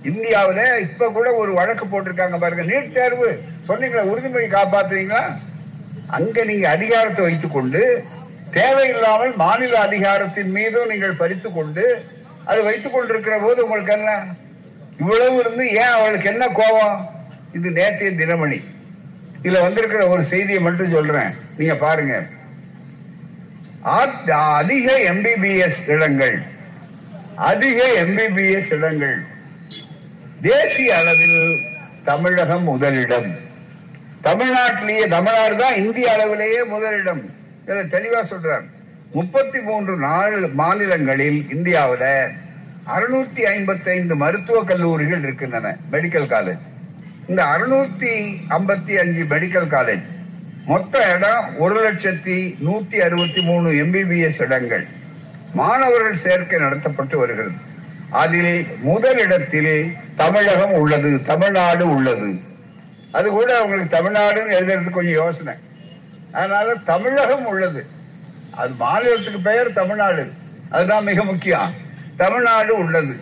இந்தியாவில இப்ப கூட ஒரு வழக்கு போட்டிருக்காங்க பாருங்க. நீட் தேர்வு சொன்னீங்களா உறுதிமொழி காப்பாத்துறீங்களா? அங்க நீங்க அதிகாரத்தை வைத்துக் கொண்டு தேவையில்லாமல் மாநில அதிகாரத்தின் மீதும் நீங்கள் பறித்துக் கொண்டு அது வைத்துக் கொண்டிருக்கிற போது உங்களுக்கு என்ன? இவ்வளவு இருந்து ஏன் அவளுக்கு என்ன கோபம்? இது நேற்றைய தினமணி. இதுல வந்திருக்கிற ஒரு செய்தியை மட்டும் சொல்றேன். நீங்க பாருங்க. அதிக எம்பிபிஎஸ் இடங்கள். அதிக எம்பிபிஎஸ் இடங்கள். தேசிய அளவில் தமிழகம் முதலிடம். தமிழ்நாட்டிலேயே தமிழ்நாடு தான் இந்திய அளவிலேயே முதலிடம். தெளிவா சொல்றேன் முப்பத்தி மூன்று நாலு மாநிலங்களில் இந்தியாவில் அறுநூத்தி ஐம்பத்தி ஐந்து மருத்துவக் கல்லூரிகள் இருக்கின்றன மெடிக்கல் காலேஜ் இந்த அறுநூத்தி ஐம்பத்தி அஞ்சு மெடிக்கல் காலேஜ் மொத்த இடம் ஒரு லட்சத்தி நூத்தி அறுபத்தி மூணு எம்பிபிஎஸ் இடங்கள். மாணவர்கள் சேர்க்கை நடத்தப்பட்டு வருகிறது. அதில் முதல் இடத்தில் தமிழகம் உள்ளது தமிழ்நாடு உள்ளது. அது கூட அவங்களுக்கு தமிழ்நாடுன்னு எழுதுறது கொஞ்சம் யோசனை. அதனால தமிழகம் உள்ளது. அது மாநிலத்துக்கு பெயர் தமிழ்நாடு. அதுதான் மிக முக்கியம். தமிழ்நாடு உள்ளது.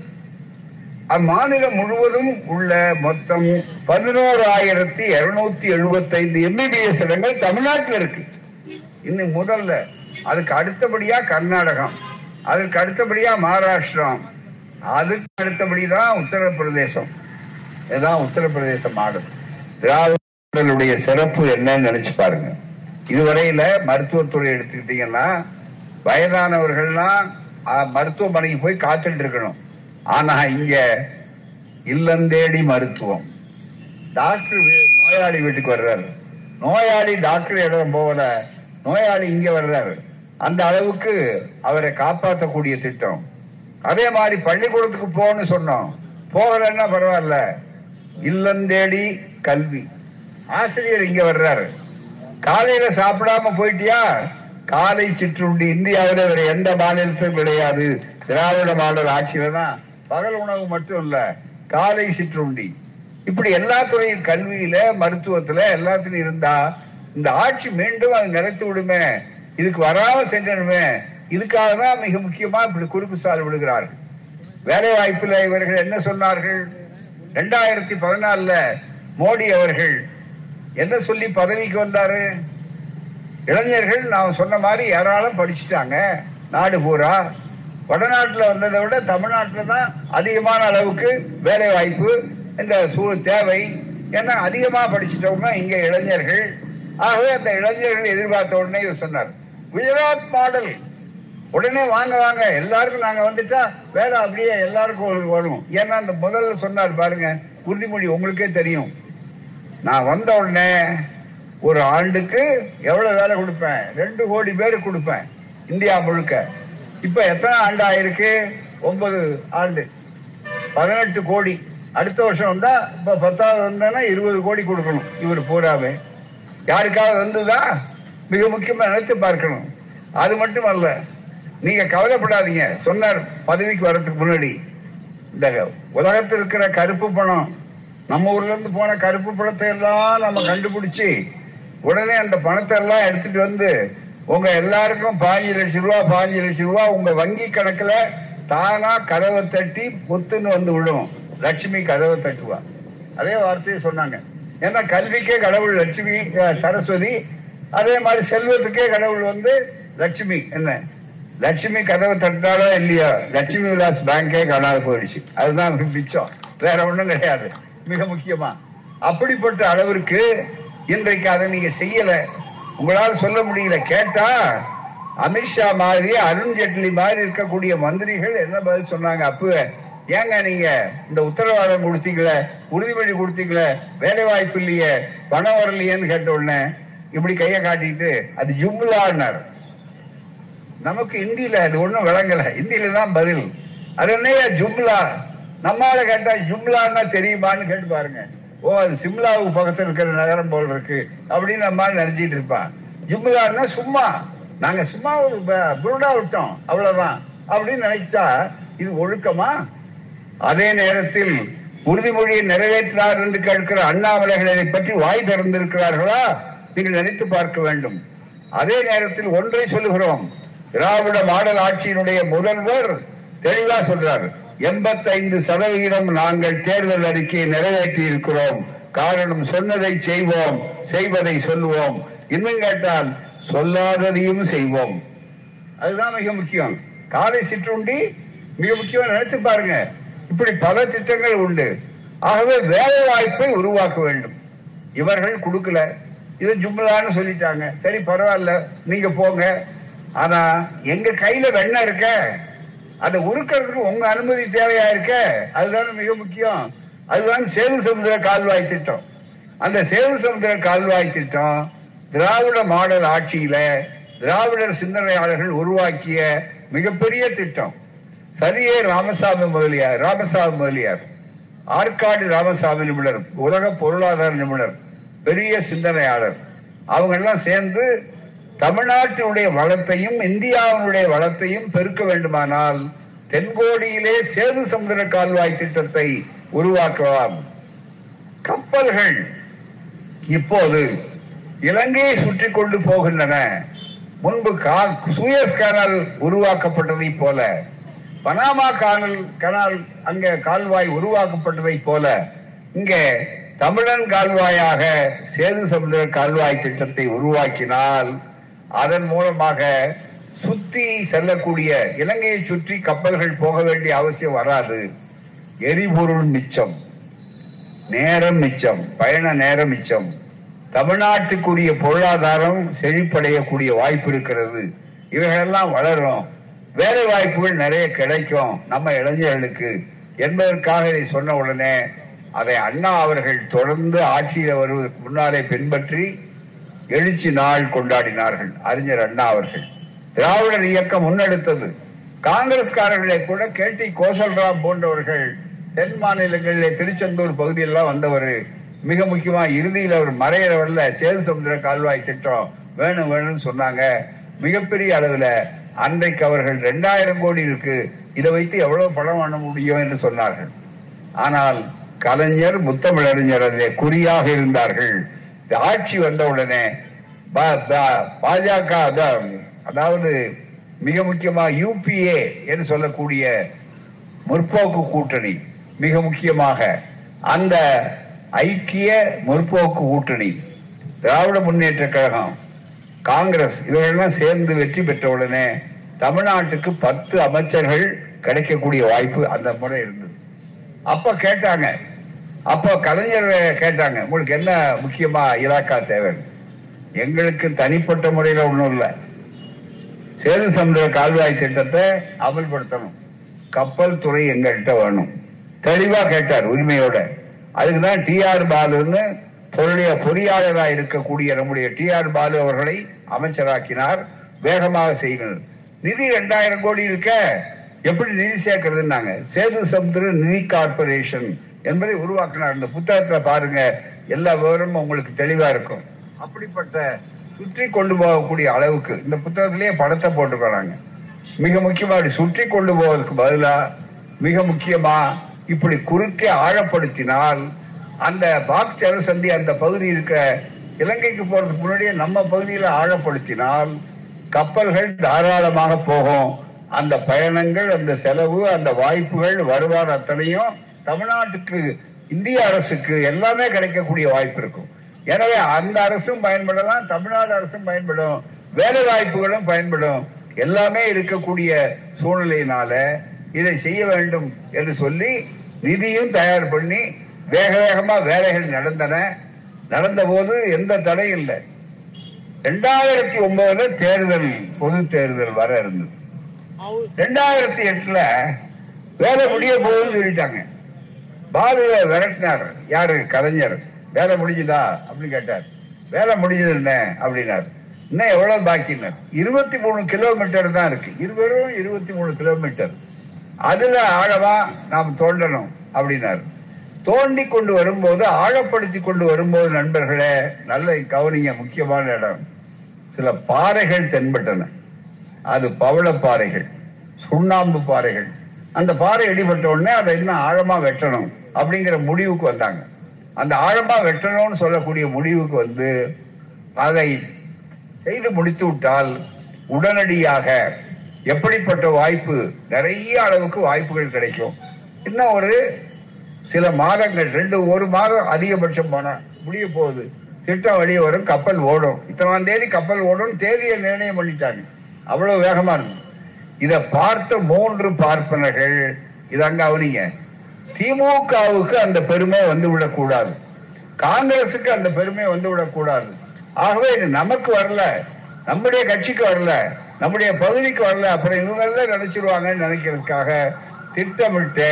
அம்மாநிலம் முழுவதும் உள்ள மொத்தம் பதினோராயிரத்தி இருநூத்தி எழுபத்தி ஐந்து எம்பிபிஎஸ் இடங்கள் தமிழ்நாட்டில் இருக்கு. இன்னும் முதல்ல. அதுக்கு அடுத்தபடியா கர்நாடகம். அதுக்கு அடுத்தபடியா மகாராஷ்டிரம் அதுக்கு அடுத்தபடிதான் உத்தரப்பிரதேசம். இதுதான் உத்தரப்பிரதேசம் மாடல் திராவிடர்களுடைய சிறப்பு என்னன்னு நினைச்சு பாருங்க. இதுவரையில மருத்துவத்துறை எடுத்துக்கிட்டீங்கன்னா வயதானவர்கள்லாம் மருத்துவமனைக்கு போய் காத்துட்டு இருக்கணும். ஆனா இங்க இல்லந்தேடி மருத்துவம். டாக்டர் வீ- நோயாளி வீட்டுக்கு வர்றாரு. நோயாளி டாக்டர் இடம் போகல. நோயாளி இங்க வர்றாரு. அந்த அளவுக்கு அவரை காப்பாற்றக்கூடிய திட்டம். அதே மாதிரி பள்ளிக்கூடத்துக்கு போன்னு சொன்னோம். போகலன்னா பரவாயில்ல. இல்லந்தேடி கல்வி. ஆசிரியர் இங்க வர்றாரு. காலையில சாப்பிடாம போயிட்டியா? காலை சிற்றுண்டி இந்தியாவில வேற எந்த மாநிலத்திலும் கிடையாது. திராவிட மாடல் ஆட்சியில தான் பகல் உணவு மட்டும் இல்ல காலை சிற்றுண்டி. இப்படி எல்லா துறையும் கல்வியில மருத்துவத்துல எல்லாத்துலயும் இருந்தா இந்த ஆட்சி மீண்டும் அது நிலைத்து விடுமே. இதுக்கு வராம சென்றனுமே இதுக்காக தான் மிக முக்கியமா இப்படி குறிப்பு சால் விடுகிறார்கள். வேலை வாய்ப்புல இவர்கள் என்ன சொன்னார்கள்? ரெண்டாயிரத்தி பதினாலுல மோடி அவர்கள் என்ன சொல்லி பதவிக்கு வந்தாரு? இளைஞர்கள் நான் சொன்ன மாதிரி யாராலும் படிச்சுட்டாங்க. நாடு பூரா. வடநாட்டில் வந்ததை விட தமிழ்நாட்டில் தான் அதிகமான அளவுக்கு வேலை வாய்ப்பு இந்த சூழ் தேவை. ஏன்னா அதிகமா படிச்சிட்டவங்க இங்க இளைஞர்கள். ஆகவே அந்த இளைஞர்கள் எதிர்பார்த்த உடனே இவர் சொன்னார் குஜராத் மாடல். உடனே வாங்க வாங்க. எல்லாருக்கும் நாங்க வந்துட்டா வேலை அப்படியே எல்லாருக்கும் ஒரு வரும். ஏன்னா அந்த முதல்ல சொன்னார் பாருங்க உறுதிமொழி உங்களுக்கே தெரியும். நான் வந்த உடனே ஒரு ஆண்டுக்கு எவ்வளவு வேலை கொடுப்பேன்? ரெண்டு கோடி பேருக்கு கொடுப்பேன் இந்தியா முழுக்க. இப்ப எத்தனை ஆண்டு ஆயிருக்கு? ஒன்பது ஆண்டு. பதினெட்டு கோடி. அடுத்த வருஷம் வந்தா இப்ப பத்தாவது வந்தா இருபது கோடி கொடுக்கணும். இவர் பூராவே யாருக்காவது வந்ததா? மிக முக்கியமா நினைத்து பார்க்கணும். அது மட்டும் அல்ல நீங்க கவலைப்படாதீங்க. சொன்னார் பதவிக்கு வர்றதுக்கு முன்னாடி. இந்த உலகத்தில் இருக்கிற கருப்பு பணம் நம்ம ஊர்ல இருந்து போன கருப்பு பணத்தை எல்லாம் நம்ம கண்டுபிடிச்சு உடனே அந்த பணத்தை எல்லாம் எடுத்துட்டு வந்து உங்க எல்லாருக்கும் பாஞ்சு லட்சம் ரூபா பாஞ்சு லட்சம் ரூபா உங்க வங்கி கணக்குல தானா கதவை தட்டி புத்துன்னு வந்து விடும். லட்சுமி கதவை தட்டுவா. அதே வார்த்தையை சொன்னாங்க. ஏன்னா கல்விக்கே கடவுள் லட்சுமி சரஸ்வதி. அதே மாதிரி செல்வத்துக்கே கடவுள் வந்து லட்சுமி. என்ன? லட்சுமி கதவை தட்டாலோ இல்லையோ லட்சுமி விலாஸ் பேங்கே காணாது போயிடுச்சு. அதுதான் மிச்சம். வேற ஒண்ணும் கிடையாது. மிக முக்கியமா. அப்படிப்பட்ட அளவிற்கு இன்றைக்கு அதை நீங்க செய்யல. உங்களால சொல்ல முடியல. கேட்டா அமித்ஷா மாதிரி அருண் ஜேட்லி மாதிரி இருக்கக்கூடிய மந்திரிகள் என்ன பதில் சொன்னாங்க? அப்ப ஏங்க நீங்க இந்த உத்தரவாதம் கொடுத்தீங்களே உறுதிமொழி கொடுத்தீங்களே வேலை வாய்ப்பு இல்லையே பணம் வரலையேன்னு கேட்ட உடனே இப்படி கையை காட்டிட்டு அது ஜும்லான்னார். நமக்கு இந்தியில அது ஒண்ணும் விளங்கல. இந்தியில தான் பதில். அது என்னையா? ஜும்லா. நம்மால கேட்டா ஜிம்லான்னா தெரியுமான்னு கேட்டு பாருங்க. ஓ அது சிம்லாவுக்கு பக்கத்துல இருக்கிற நகரம் போல் இருக்கு. அப்படின்னு நம்ம நினைச்சிட்டு இருப்பான் ஜிம்லான்னா சும்மா. நாங்க சும்மா ஒரு புருடா விட்டோம். அவ்வளவுதான். அப்படின்னு நினைச்சா இது ஒழுக்கமா? அதே நேரத்தில் உறுதிமொழியை நிறைவேற்றினார் என்று கேட்கிற அண்ணாமலைகளை பற்றி வாய் திறந்திருக்கிறார்களா? நீங்கள் நினைத்து பார்க்க வேண்டும். அதே நேரத்தில் ஒன்றை சொல்லுகிறோம். திராவிட மாடல் ஆட்சியினுடைய முதல்வர் தெளிவா சொல்றாரு. எண்பத்தைந்து சதவிகிதம் நாங்கள் தேர்தல் அறிக்கையை நிறைவேற்றி இருக்கிறோம் காரணம் சொன்னதை செய்வோம் செய்வதை சொல்லுவோம். இன்னும் கேட்டால் சொல்லாததையும் செய்வோம். அதுதான் மிக முக்கியம். காலை சிற்றுண்டி மிக முக்கியம் நினைத்து பாருங்க. இப்படி பல திட்டங்கள் உண்டு. ஆகவே வேலை வாய்ப்பை உருவாக்க வேண்டும். இவர்கள் கொடுக்கல. இது ஜும்லான்னு சொல்லிட்டாங்க. சரி பரவாயில்ல. நீங்க போங்க. ஆனா எங்க கையில வெண்ணெய் இருக்க? அதை உருக்கிறதுக்கு உங்க அனுமதி தேவையா இருக்க? அதுதானே மிக முக்கியம். அதுதான் சேது சமுதிர கால்வாய் திட்டம். அந்த சேது சமுதிர கால்வாய் திட்டம் திராவிட மாடல் ஆட்சியில திராவிடர் சிந்தனையாளர்கள் உருவாக்கிய மிகப்பெரிய திட்டம். சரியே ராமசாமி முதலியார் ராமசாமி முதலியார். ஆற்காடு ராமசாமி நிபுணர் உலக பொருளாதார நிபுணர் பெரிய சிந்தனையாளர். அவங்க எல்லாம் சேர்ந்து தமிழ்நாட்டினுடைய வளத்தையும் இந்தியாவினுடைய வளத்தையும் பெருக்க வேண்டுமானால் தென்கோடியிலே சேது சமுதிர கால்வாய் திட்டத்தை உருவாக்கலாம். கப்பல்கள் இப்போது இலங்கையை சுற்றி கொண்டு போகின்றன. முன்பு கா- சூயஸ் கனால் உருவாக்கப்பட்டதை போல பனாமா கானல் கனால் அங்க கால்வாய் உருவாக்கப்பட்டதை போல இங்கே தமிழன் கால்வாயாக சேது சமுதிர கால்வாய் திட்டத்தை உருவாக்கினால் அதன் மூலமாக சுத்தி செல்லக்கூடிய இலங்கையை சுற்றி கப்பல்கள் போக வேண்டிய அவசியம் வராது. எரிபொருள் மிச்சம் நேரம் மிச்சம் பயண நேரம் மிச்சம். தமிழ்நாட்டுக்குரிய பொருளாதாரம் செழிப்படையக்கூடிய வாய்ப்பு இருக்கிறது. இவைகளெல்லாம் வளரும். வேலை வாய்ப்புகள் நிறைய கிடைக்கும் நம்ம இளைஞர்களுக்கு. என்பதற்காக இதை சொன்ன உடனே அதை அண்ணா அவர்கள் தொடர்ந்து ஆட்சியில் வருவதற்கு முன்னாலே பின்பற்றி எழுச்சி நாள் கொண்டாடினார்கள். அறிஞர் அண்ணா அவர்கள். திராவிடர் இயக்கம் முன்னெடுத்தது. காங்கிரஸ்காரர்களை கூட கே டி கோசல்ராம் போன்றவர்கள் தென் மாநிலங்களிலே திருச்செந்தூர் பகுதியெல்லாம் வந்தவர். மிக முக்கியமா இறுதியில் அவர் மறையறவர்ல சேது சமுதிர கால்வாய் திட்டம் வேணும் வேணும்னு சொன்னாங்க. மிகப்பெரிய அளவுல அன்றைக்கு அவர்கள் ரெண்டாயிரம் கோடி இருக்கு. இதை வைத்து எவ்வளவு பணம் பண்ண முடியும் என்று சொன்னார்கள். ஆனால் கலைஞர் முத்தமிழறிஞர் அதிலே குறியாக இருந்தார்கள். ஆட்சி வந்தவுடனே உடனே பாஜக அதாவது மிக முக்கியமா யூபிஏ என்று சொல்லக்கூடிய முற்போக்கு கூட்டணி மிக முக்கியமாக அந்த ஐக்கிய முற்போக்கு கூட்டணி திராவிட முன்னேற்ற கழகம் காங்கிரஸ் இவர்களெல்லாம் சேர்ந்து வெற்றி பெற்ற உடனே தமிழ்நாட்டுக்கு பத்து அமைச்சர்கள் கிடைக்கக்கூடிய வாய்ப்பு அந்த முறை இருந்தது. அப்ப கேட்டாங்க அப்போ கலைஞர் கேட்டாங்க உங்களுக்கு என்ன முக்கியமா இலாக்கா தேவை? எங்களுக்கு தனிப்பட்ட முறையில ஒண்ணும் இல்லை. சேது சமுதிர கால்வாய் திட்டத்தை அமல்படுத்தணும். கப்பல் துறை எங்கள்கிட்ட வேணும். தெளிவா கேட்டார் உரிமையோட. அதுக்குதான் டி ஆர் பாலுன்னு பொருளிய பொறியாளராக இருக்கக்கூடிய நம்முடைய டி ஆர் பாலு அவர்களை அமைச்சராக்கினார். வேகமாக செய்யணும் நிதி ரெண்டாயிரம் கோடி இருக்க. எப்படி நிதி சேர்க்கறதுன்னாங்க. சேது சமுத்திர நிதி கார்பரேஷன் என்பதை உருவாக்கினார். இந்த புத்தகத்துல பாருங்க எல்லா விவரமும் உங்களுக்கு தெளிவா இருக்கும். அப்படிப்பட்ட சுற்றி கொண்டு போகக்கூடிய அளவுக்கு இந்த புத்தகத்திலேயே படத்தை போட்டுக்கிறாங்க மிக முக்கியமா அப்படி சுற்றி கொண்டு போவதற்கு பதிலா மிக முக்கியமா இப்படி குறுக்கே ஆழப்படுத்தினால் அந்த பாக் ஜலசந்தி அந்த பகுதி இருக்க இலங்கைக்கு போறதுக்கு முன்னாடியே நம்ம பகுதியில ஆழப்படுத்தினால் கப்பல்கள் தாராளமாக போகும். அந்த பயணங்கள் அந்த செலவு அந்த வாய்ப்புகள் வருவார் அத்தனையும் தமிழ்நாட்டுக்கு இந்திய அரசுக்கு எல்லாமே கிடைக்கக்கூடிய வாய்ப்பு இருக்கும். எனவே அந்த அரசும் பயன்படலாம் தமிழ்நாடு அரசும் பயன்படும் வேலை வாய்ப்புகளும் பயன்படும். எல்லாமே இருக்கக்கூடிய சூழ்நிலையினால இதை செய்ய வேண்டும் என்று சொல்லி நிதியும் தயார் பண்ணி வேக வேகமா வேலைகள் நடந்தன. நடந்த போது எந்த தடையும் இல்லை. ரெண்டாயிரத்தி ஒன்பதுல தேர்தல் பொது தேர்தல் வர இருந்தது. ரெண்டாயிரத்தி எட்டுல வேலை முடிய போகுதுன்னு சொல்லிட்டாங்க. பாலிய விரட்டினார். யாரு? கலைஞர். வேலை முடிஞ்சுதா? அப்படின்னு கேட்டார். வேலை முடிஞ்சது என்ன? அப்படின்னார். இன்னும் எவ்வளவு பாக்கினார்? இருபத்தி மூணு கிலோமீட்டர் தான் இருக்கு. இருவரும் இருபத்தி மூணு கிலோமீட்டர் அதுல ஆழமா நாம் தோண்டணும் அப்படின்னார். தோண்டி கொண்டு வரும்போது ஆழப்படுத்தி கொண்டு வரும்போது நண்பர்களே நல்ல கவனிங்க முக்கியமான இடம். சில பாறைகள் தென்பட்டன. அது பவள பாறைகள் சுண்ணாம்பு பாறைகள். அந்த பாறை இடிபட்ட உடனே அதை இன்னும் ஆழமா வெட்டணும் அப்படிங்கிற முடிவுக்கு வந்தாங்க. அந்த ஆழமா வெட்டணும்னு சொல்லக்கூடிய முடிவுக்கு வந்து அதை செய்து முடித்து விட்டால் உடனடியாக எப்படிப்பட்ட வாய்ப்பு? நிறைய அளவுக்கு வாய்ப்புகள் கிடைக்கும். இன்னும் ஒரு சில மாதங்கள் ரெண்டு ஒரு மாதம் அதிகபட்சம் போனா முடிய போகுது. திட்டம் வெளியே வரும் கப்பல் ஓடும். இத்தனாம் தேதி கப்பல் ஓடும் தேதியை நிர்ணயம் பண்ணிட்டாங்க. அவ்வளவு வேகமா இருக்கும் இத பார்த்த மூன்று பார்ப்பனர்கள் இது அங்க அவனிங்க திமுகவுக்கு அந்த பெருமை வந்து விடக்கூடாது காங்கிரசுக்கு அந்த பெருமை வந்து விடக்கூடாது ஆகவே இது நமக்கு வரல நம்முடைய கட்சிக்கு வரல நம்முடைய பகுதிக்கு வரல அப்புறம் இவங்க எல்லாம் நினைச்சிருவாங்கன்னு நினைக்கிறதுக்காக திட்டமிட்டு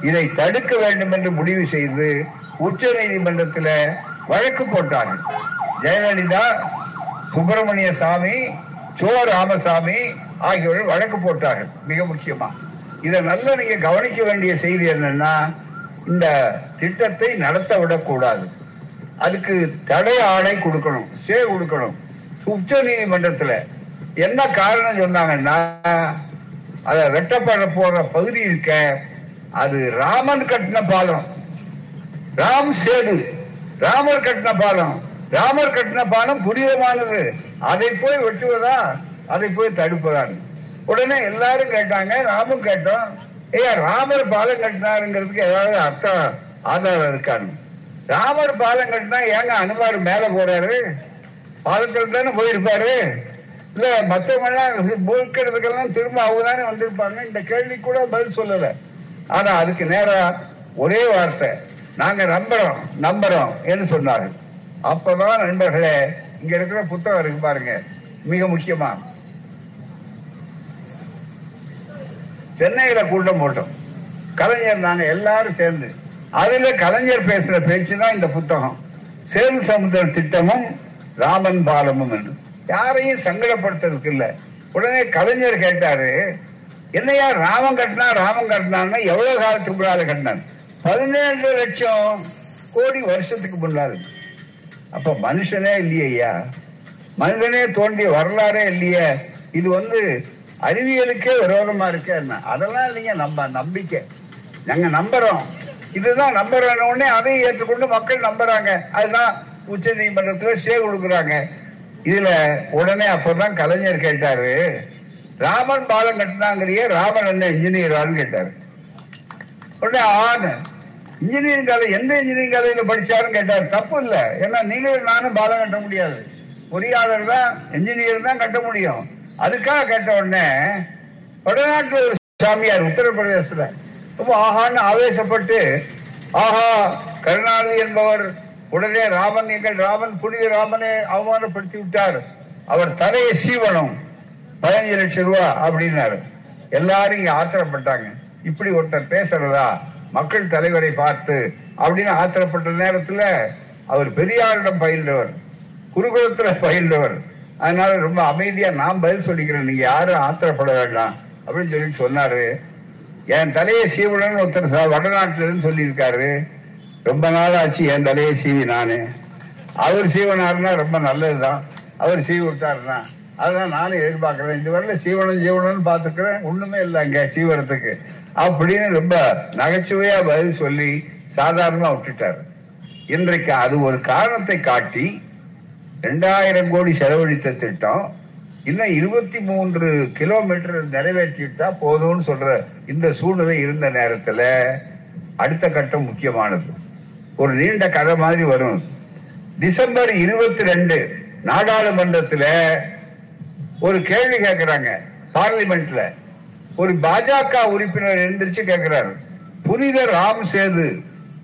இதை தடுக்க வேண்டும் என்று முடிவு செய்து உச்ச நீதிமன்றத்தில் வழக்கு போட்டார்கள். ஜெயலலிதா சுப்பிரமணிய சாமி சோ ராமசாமி ஆகியோர்கள் வழக்கு போட்டார்கள். மிக முக்கியமா. இதை நல்ல நீங்க கவனிக்க வேண்டிய செய்தி என்னன்னா இந்த திட்டத்தை நடத்த விடக்கூடாது. அதுக்கு தடை ஆணை கொடுக்கணும் சே கொடுக்கணும். உச்ச நீதிமன்றத்துல என்ன காரணம் சொன்னாங்கன்னா அத வெட்டப்பட போற பகுதி இருக்க அது ராமன் கட்டின பாலம். ராம் சேது. ராமர் கட்டின பாலம். ராமர் கட்டின பாலம் புனிதமானது. அதை போய் வெட்டுவதா? அதை போய் தடுப்பதான் உடனே எல்லாரும் கேட்டாங்க ராமும் கேட்டோம் ஏயா ராமர் பாலம் கட்டினாருங்கிறதுக்கு ஏதாவது அர்த்தம் ஆதாரம் இருக்கான்னு. ராமர் பாலம் கட்டினா ஏங்க அனுமார் மேல போறாரு? பாலத்தில் தானே போயிருப்பாரு? இல்ல மத்தவங்கெல்லாம் போக்கிறதுக்கெல்லாம் திரும்ப அவங்க தானே வந்திருப்பாங்க? இந்த கேள்வி கூட பதில் சொல்லல. ஆனா அதுக்கு நேரா ஒரே வார்த்தை நாங்க நம்புறோம் நம்புறோம் என்று சொன்னார்கள். அப்பதான் நண்பர்களே இங்க இருக்கிற புத்தகம் இருக்கு பாருங்க மிக முக்கியமா. சென்னையில கூட்டம் போட்டோம் கலைஞர் நாங்க எல்லாரும் சேர்ந்து. அதுல கலைஞர் பேசுற பேச்சு தான் இந்த புத்தகம். சேது சமுதிர திட்டமும் ராமன் பாலமும் என்று. யாரையும் சங்கடப்படுத்துறதுக்கு இல்ல. உடனே கலைஞர் கேட்டாரு என்னையா ராமன் கட்டினா ராமன் கட்டினான்னு எவ்வளவு காலத்துக்கு முன்னால கட்டினான் பதினேழு லட்சம் கோடி வருஷத்துக்கு முன்னால. அப்ப மனுஷனே இல்லையா மனிதனே தோன்றிய வரலாறே இல்லையே. இது வந்து அறிவியலுக்கே விரோதமா இருக்கு என்ன? அதெல்லாம் இல்லைங்க நம்ம நம்பிக்கை. நாங்க நம்புறோம். இதுதான் நம்புறோம் உடனே அதையும் ஏற்றுக்கொண்டு மக்கள் நம்புறாங்க. அதுதான் உச்ச நீதிமன்றத்துல ஸ்டே கொடுக்குறாங்க. இதுல உடனே அப்பதான் கலைஞர் கேட்டாரு ராமன் பாலம் கட்டினாங்கிறியே ராமன் என்ன இன்ஜினியரான்னு கேட்டாரு. உடனே ஆனு இன்ஜினியரிங் கதை எந்த இன்ஜினியரிங் கதையில படிச்சாருன்னு கேட்டாரு. தப்பு இல்ல. ஏன்னா நீங்களும் நானும் பாலம் கட்ட முடியாது. பொறியாளர் தான் இன்ஜினியர் தான் கட்ட முடியும். அதுக்காக கேட்ட உடனே வடநாட்டு ஒரு சாமியார் உத்தரப்பிரதேசத்துல ரொம்ப ஆஹான்னு ஆவேசப்பட்டு ஆஹா கருணாநிதி என்பவர் உடனே ராமன் எங்கள் ராமன் புனித ராமனை அவமானப்படுத்தி விட்டார். அவர் தலையை சீவனம் பதினஞ்சு லட்சம் ரூபா அப்படின்னாரு. எல்லாரும் இங்க ஆத்திரப்பட்டாங்க. இப்படி ஒருத்தர் பேசுறதா? மக்கள் தலைவரை பார்த்து அப்படின்னு ஆத்திரப்பட்ட நேரத்துல அவர் பெரியாரிடம் பயின்றவர் குருகுலத்துல பயின்றவர் அதனால ரொம்ப அமைதியா நான் பதில் சொல்லிக்கிறேன். நீங்க யாரும் ஆத்திரப்பட வேண்டாம். அப்படின்னு சொல்லிட்டு சொன்னாரு. என் தலையை சீவனன்னு ஒருத்தர் சார் வடநாட்டுல இருந்து சொல்லியிருக்காரு. ரொம்ப நாள் ஆச்சு என் தலையை சீவி நானு. அவர் சீவனாருன்னா ரொம்ப நல்லதுதான். அவர் சீவி விட்டாருன்னா. அதான் நானும் எதிர்பார்க்கிறேன். இந்த வரல சீவனம் சீவனம்னு பாத்துக்கிறேன் ஒண்ணுமே இல்லை அங்க சீவனத்துக்கு அப்படின்னு ரொம்ப நகைச்சுவையா பதில் சொல்லி சாதாரணமா விட்டுட்டாரு. இன்றைக்கு அது ஒரு காரணத்தை காட்டி ரெண்டாயிரம் கோடி செலவழித்த திட்டம் இன்னும் இருபத்தி மூன்று கிலோமீட்டர் நிறைவேற்றிட்டா போதும்னு சொல்ற இந்த சூழ்நிலை இருந்த நேரத்துல அடுத்த கட்டம் முக்கியமானது. ஒரு நீண்ட கதை மாதிரி வரும். டிசம்பர் இருபத்தி ரெண்டு நாடாளுமன்றத்தில் ஒரு கேள்வி கேட்கிறாங்க பார்லிமெண்ட்ல. ஒரு பாஜக உறுப்பினர் எந்திரிச்சு கேட்கிறார் புனித ராம் சேது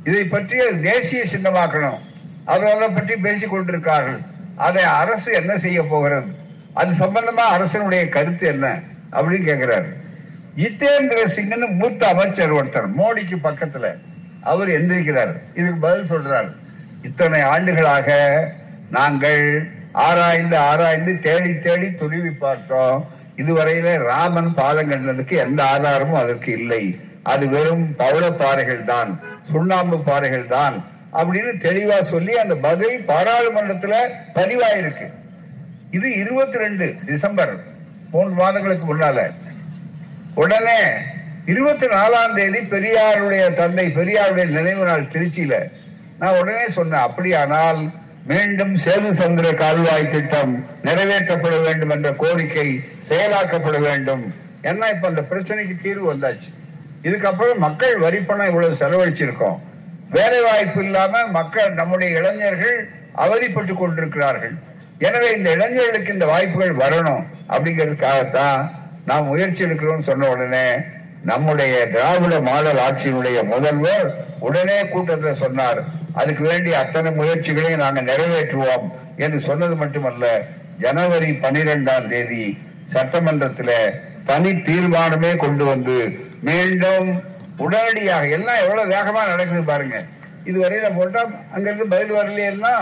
இதை பற்றி தேசிய சின்னமாக்கணும். அதை பற்றி பேசிக் கொண்டிருக்கார்கள். அதை அரசு என்ன செய்ய போகிறது? அது சம்பந்தமா அரசனுடைய கருத்து என்ன? அப்படின்னு கேட்கிறாரு ஜித்தேந்திர சிங்னு மூத்த அமைச்சர் ஒருத்தர் மோடிக்கு பக்கத்துல. அவர் எந்திருக்கிறார். இதுக்கு பதில் சொல்றாரு. இத்தனை ஆண்டுகளாக நாங்கள் ஆராய்ந்து ஆராய்ந்து தேடி தேடி துருவி பார்த்தோம். இதுவரையில ராமன் பாலம் கண்டதுக்கு எந்த ஆதாரமும் அதற்கு இல்லை. அது வெறும் பவள பாறைகள் தான் சுண்ணாம்பு பாறைகள் தான். அப்படின்னு தெளிவா சொல்லி அந்த பதில் பாராளுமன்றத்துல பதிவாயிருக்கு. இது இருபத்தி ரெண்டு டிசம்பர் மூன்று மாதங்களுக்கு முன்னால. உடனே இருபத்தி நாலாம் தேதி பெரியாருடைய தந்தை பெரியாருடைய நினைவு நாள் திருச்சியில. நான் உடனே சொன்னேன் அப்படியானால் மீண்டும் சேது சந்திர கால்வாய் திட்டம் நிறைவேற்றப்பட வேண்டும் என்ற கோரிக்கை செயலாக்கப்பட வேண்டும். ஏன்னா இப்ப அந்த பிரச்சனைக்கு தீர்வு வந்தாச்சு. இதுக்கப்புறம் மக்கள் வரிப்பணம் இவ்வளவு செலவழிச்சிருக்கோம். வேலை வாய்ப்பு இல்லாம மக்கள் நம்முடைய இளைஞர்கள் அவதிப்பட்டு கொண்டிருக்கிறார்கள். எனவே இந்த இளைஞர்களுக்கு இந்த வாய்ப்புகள் வரணும் அப்படிங்கிறதுக்காகத்தான் நாம் முயற்சி எடுக்கிறோம் சொன்ன உடனே நம்முடைய திராவிட மாடல் ஆட்சியினுடைய முதல்வர் உடனே கூட்டத்தில் சொன்னார் அதுக்கு வேண்டிய அத்தனை முயற்சிகளையும் நாங்கள் நிறைவேற்றுவோம். என்று சொன்னது மட்டுமல்ல ஜனவரி பனிரெண்டாம் தேதி சட்டமன்றத்தில் தனி தீர்மானமே கொண்டு வந்து மீண்டும் உடனடியாக எல்லாம் எவ்வளவு வேகமா நடக்குது பாருங்க. இதுவரையில போட்டா அங்கிருந்து பதில் வரலையா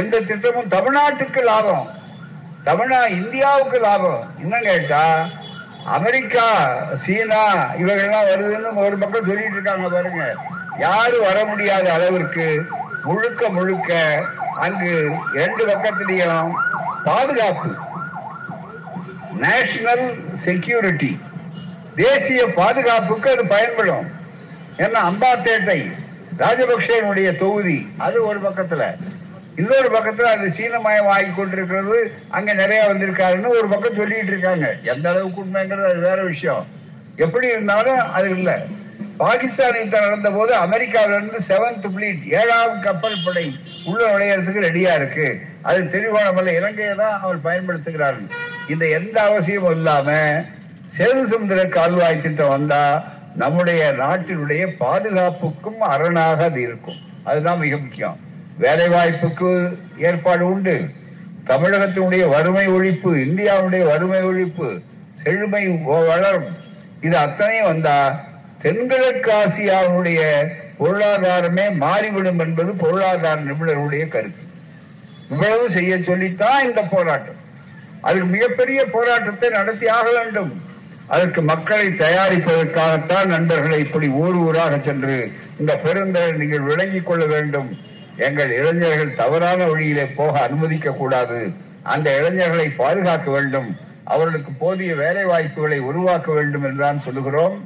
எந்த திட்டமும் தமிழ்நாட்டுக்கு லாபம். தமிழ்நா இந்தியாவுக்கு லாபம். இன்னும் கேட்டா அமெரிக்கா சீனா இவங்கெல்லாம் வருதுன்னு ஒரு பக்கம் சொல்லிட்டு இருக்காங்க பாருங்க. யாரும் வர முடியாத அளவிற்கு முழுக்க முழுக்க அங்கு ரெண்டு பக்கத்திலையும் பாதுகாப்பு நேஷனல் செக்யூரிட்டி தேசிய பாதுகாப்புக்கு அது பயன்படும். ஏன்னா அம்பாத்தேட்டை ராஜபக்சேனுடைய தொகுதி அது ஒரு பக்கத்துல. இன்னொரு பக்கத்துல அது சீனமயம் ஆகி கொண்டிருக்கிறது. அங்க நிறைய வந்திருக்காருன்னு ஒரு பக்கம் சொல்லிட்டு இருக்காங்க. எந்த அளவுக்கு உண்மைங்கிறது அது வேற விஷயம். எப்படி இருந்தாலும் அது இல்ல. பாகிஸ்தான் நடந்த போது அமெரிக்காவில இருந்து செவன்த் பிளீட் ஏழாவது கப்பல் படை உள்ள நுழையறதுக்கு ரெடியா இருக்கு. அது தெளிவானமல்ல இலங்கையை தான் அவர் பயன்படுத்துகிறார்கள். இந்த எந்த அவசியமும் இல்லாம சேது சமுத்திர கால்வாய் திட்டம் வந்தா நம்முடைய நாட்டினுடைய பாதுகாப்புக்கும் அரணாக அது இருக்கும். அதுதான் மிக முக்கியம். வேலை வாய்ப்புக்கு ஏற்பாடு உண்டு. தமிழகத்தினுடைய வறுமை ஒழிப்பு இந்தியாவுடைய வறுமை ஒழிப்பு செழுமை வளரும். இது அத்தனையும் வந்தா தென்கிழக்கு ஆசியாவுடைய பொருளாதாரமே மாறிவிடும் என்பது பொருளாதார நிபுணருடைய கருத்து. இவ்வளவு செய்ய சொல்லித்தான் இந்த போராட்டம். அதுக்கு மிகப்பெரிய போராட்டத்தை நடத்தி ஆக வேண்டும். அதற்கு மக்களை தயாரிப்பதற்காகத்தான் நண்பர்களை இப்படி ஊர் ஊராக சென்று இந்த பெருந்தரை நீங்கள் விளங்கிக் கொள்ள வேண்டும். எங்கள் இளைஞர்கள் தவறான வழியிலே போக அனுமதிக்க கூடாது. அந்த இளைஞர்களை பாதுகாக்க வேண்டும். அவர்களுக்கு போதிய வேலை வாய்ப்புகளை உருவாக்க வேண்டும் என்றுதான் சொல்லுகிறோம்.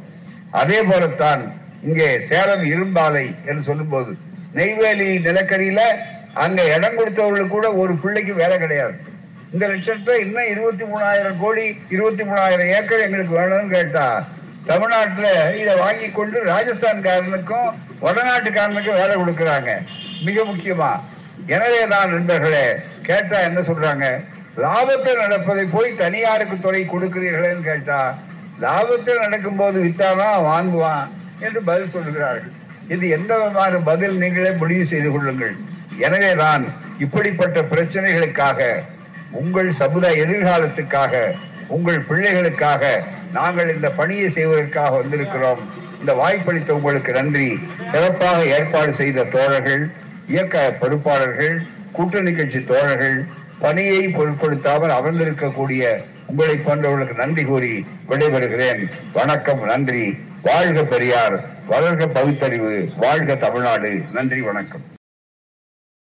அதே போலத்தான் இங்கே சேலம் இரும்பாலை என்று சொல்லும்போது நெய்வேலி நிலக்கரியில அங்க இடம் கொடுத்தவர்களுக்கு கூட ஒரு பிள்ளைக்கு வேலை கிடையாது. இந்த லட்சத்தை இன்னும் இருபத்தி மூணாயிரம் கோடி இருபத்தி மூணாயிரம் ஏக்கர் எங்களுக்கு வேணும்னு கேட்டா தமிழ்நாட்டுல இதை வாங்கி கொண்டு ராஜஸ்தான்காரனுக்கும் வடநாட்டுக்காரனுக்கும் வேலை கொடுக்கறாங்க. மிக முக்கியமா. எனவே தான் நண்பர்களே கேட்டா என்ன சொல்றாங்க? லாபத்தில் நடப்பதை போய் தனியாருக்கு துறை கொடுக்கிறீர்களேன்னு கேட்டா லாபத்தில் நடக்கும் போது வித்தாதான் வாங்குவான் என்று பதில் சொல்கிறார்கள் இது எந்த விதமான பதில்? நீங்களே முடிவு செய்து கொள்ளுங்கள். எனவேதான் இப்படிப்பட்ட பிரச்சனைகளுக்காக உங்கள் சமுதாய எதிர்காலத்துக்காக உங்கள் பிள்ளைகளுக்காக நாங்கள் இந்த பணியை செய்வதற்காக வந்திருக்கிறோம். இந்த வாய்ப்பளித்த உங்களுக்கு நன்றி. சிறப்பாக ஏற்பாடு செய்த தோழர்கள் இயக்க பொறுப்பாளர்கள் கூட்டணி கட்சி தோழர்கள் பணியை பொருட்படுத்தாமல் அமர்ந்திருக்கக்கூடிய உங்களை போன்றவர்களுக்கு நன்றி கூறி விடைபெறுகிறேன். வணக்கம் நன்றி. வாழ்க பெரியார். வளர்க பகுத்தறிவு. வாழ்க தமிழ்நாடு. நன்றி வணக்கம்.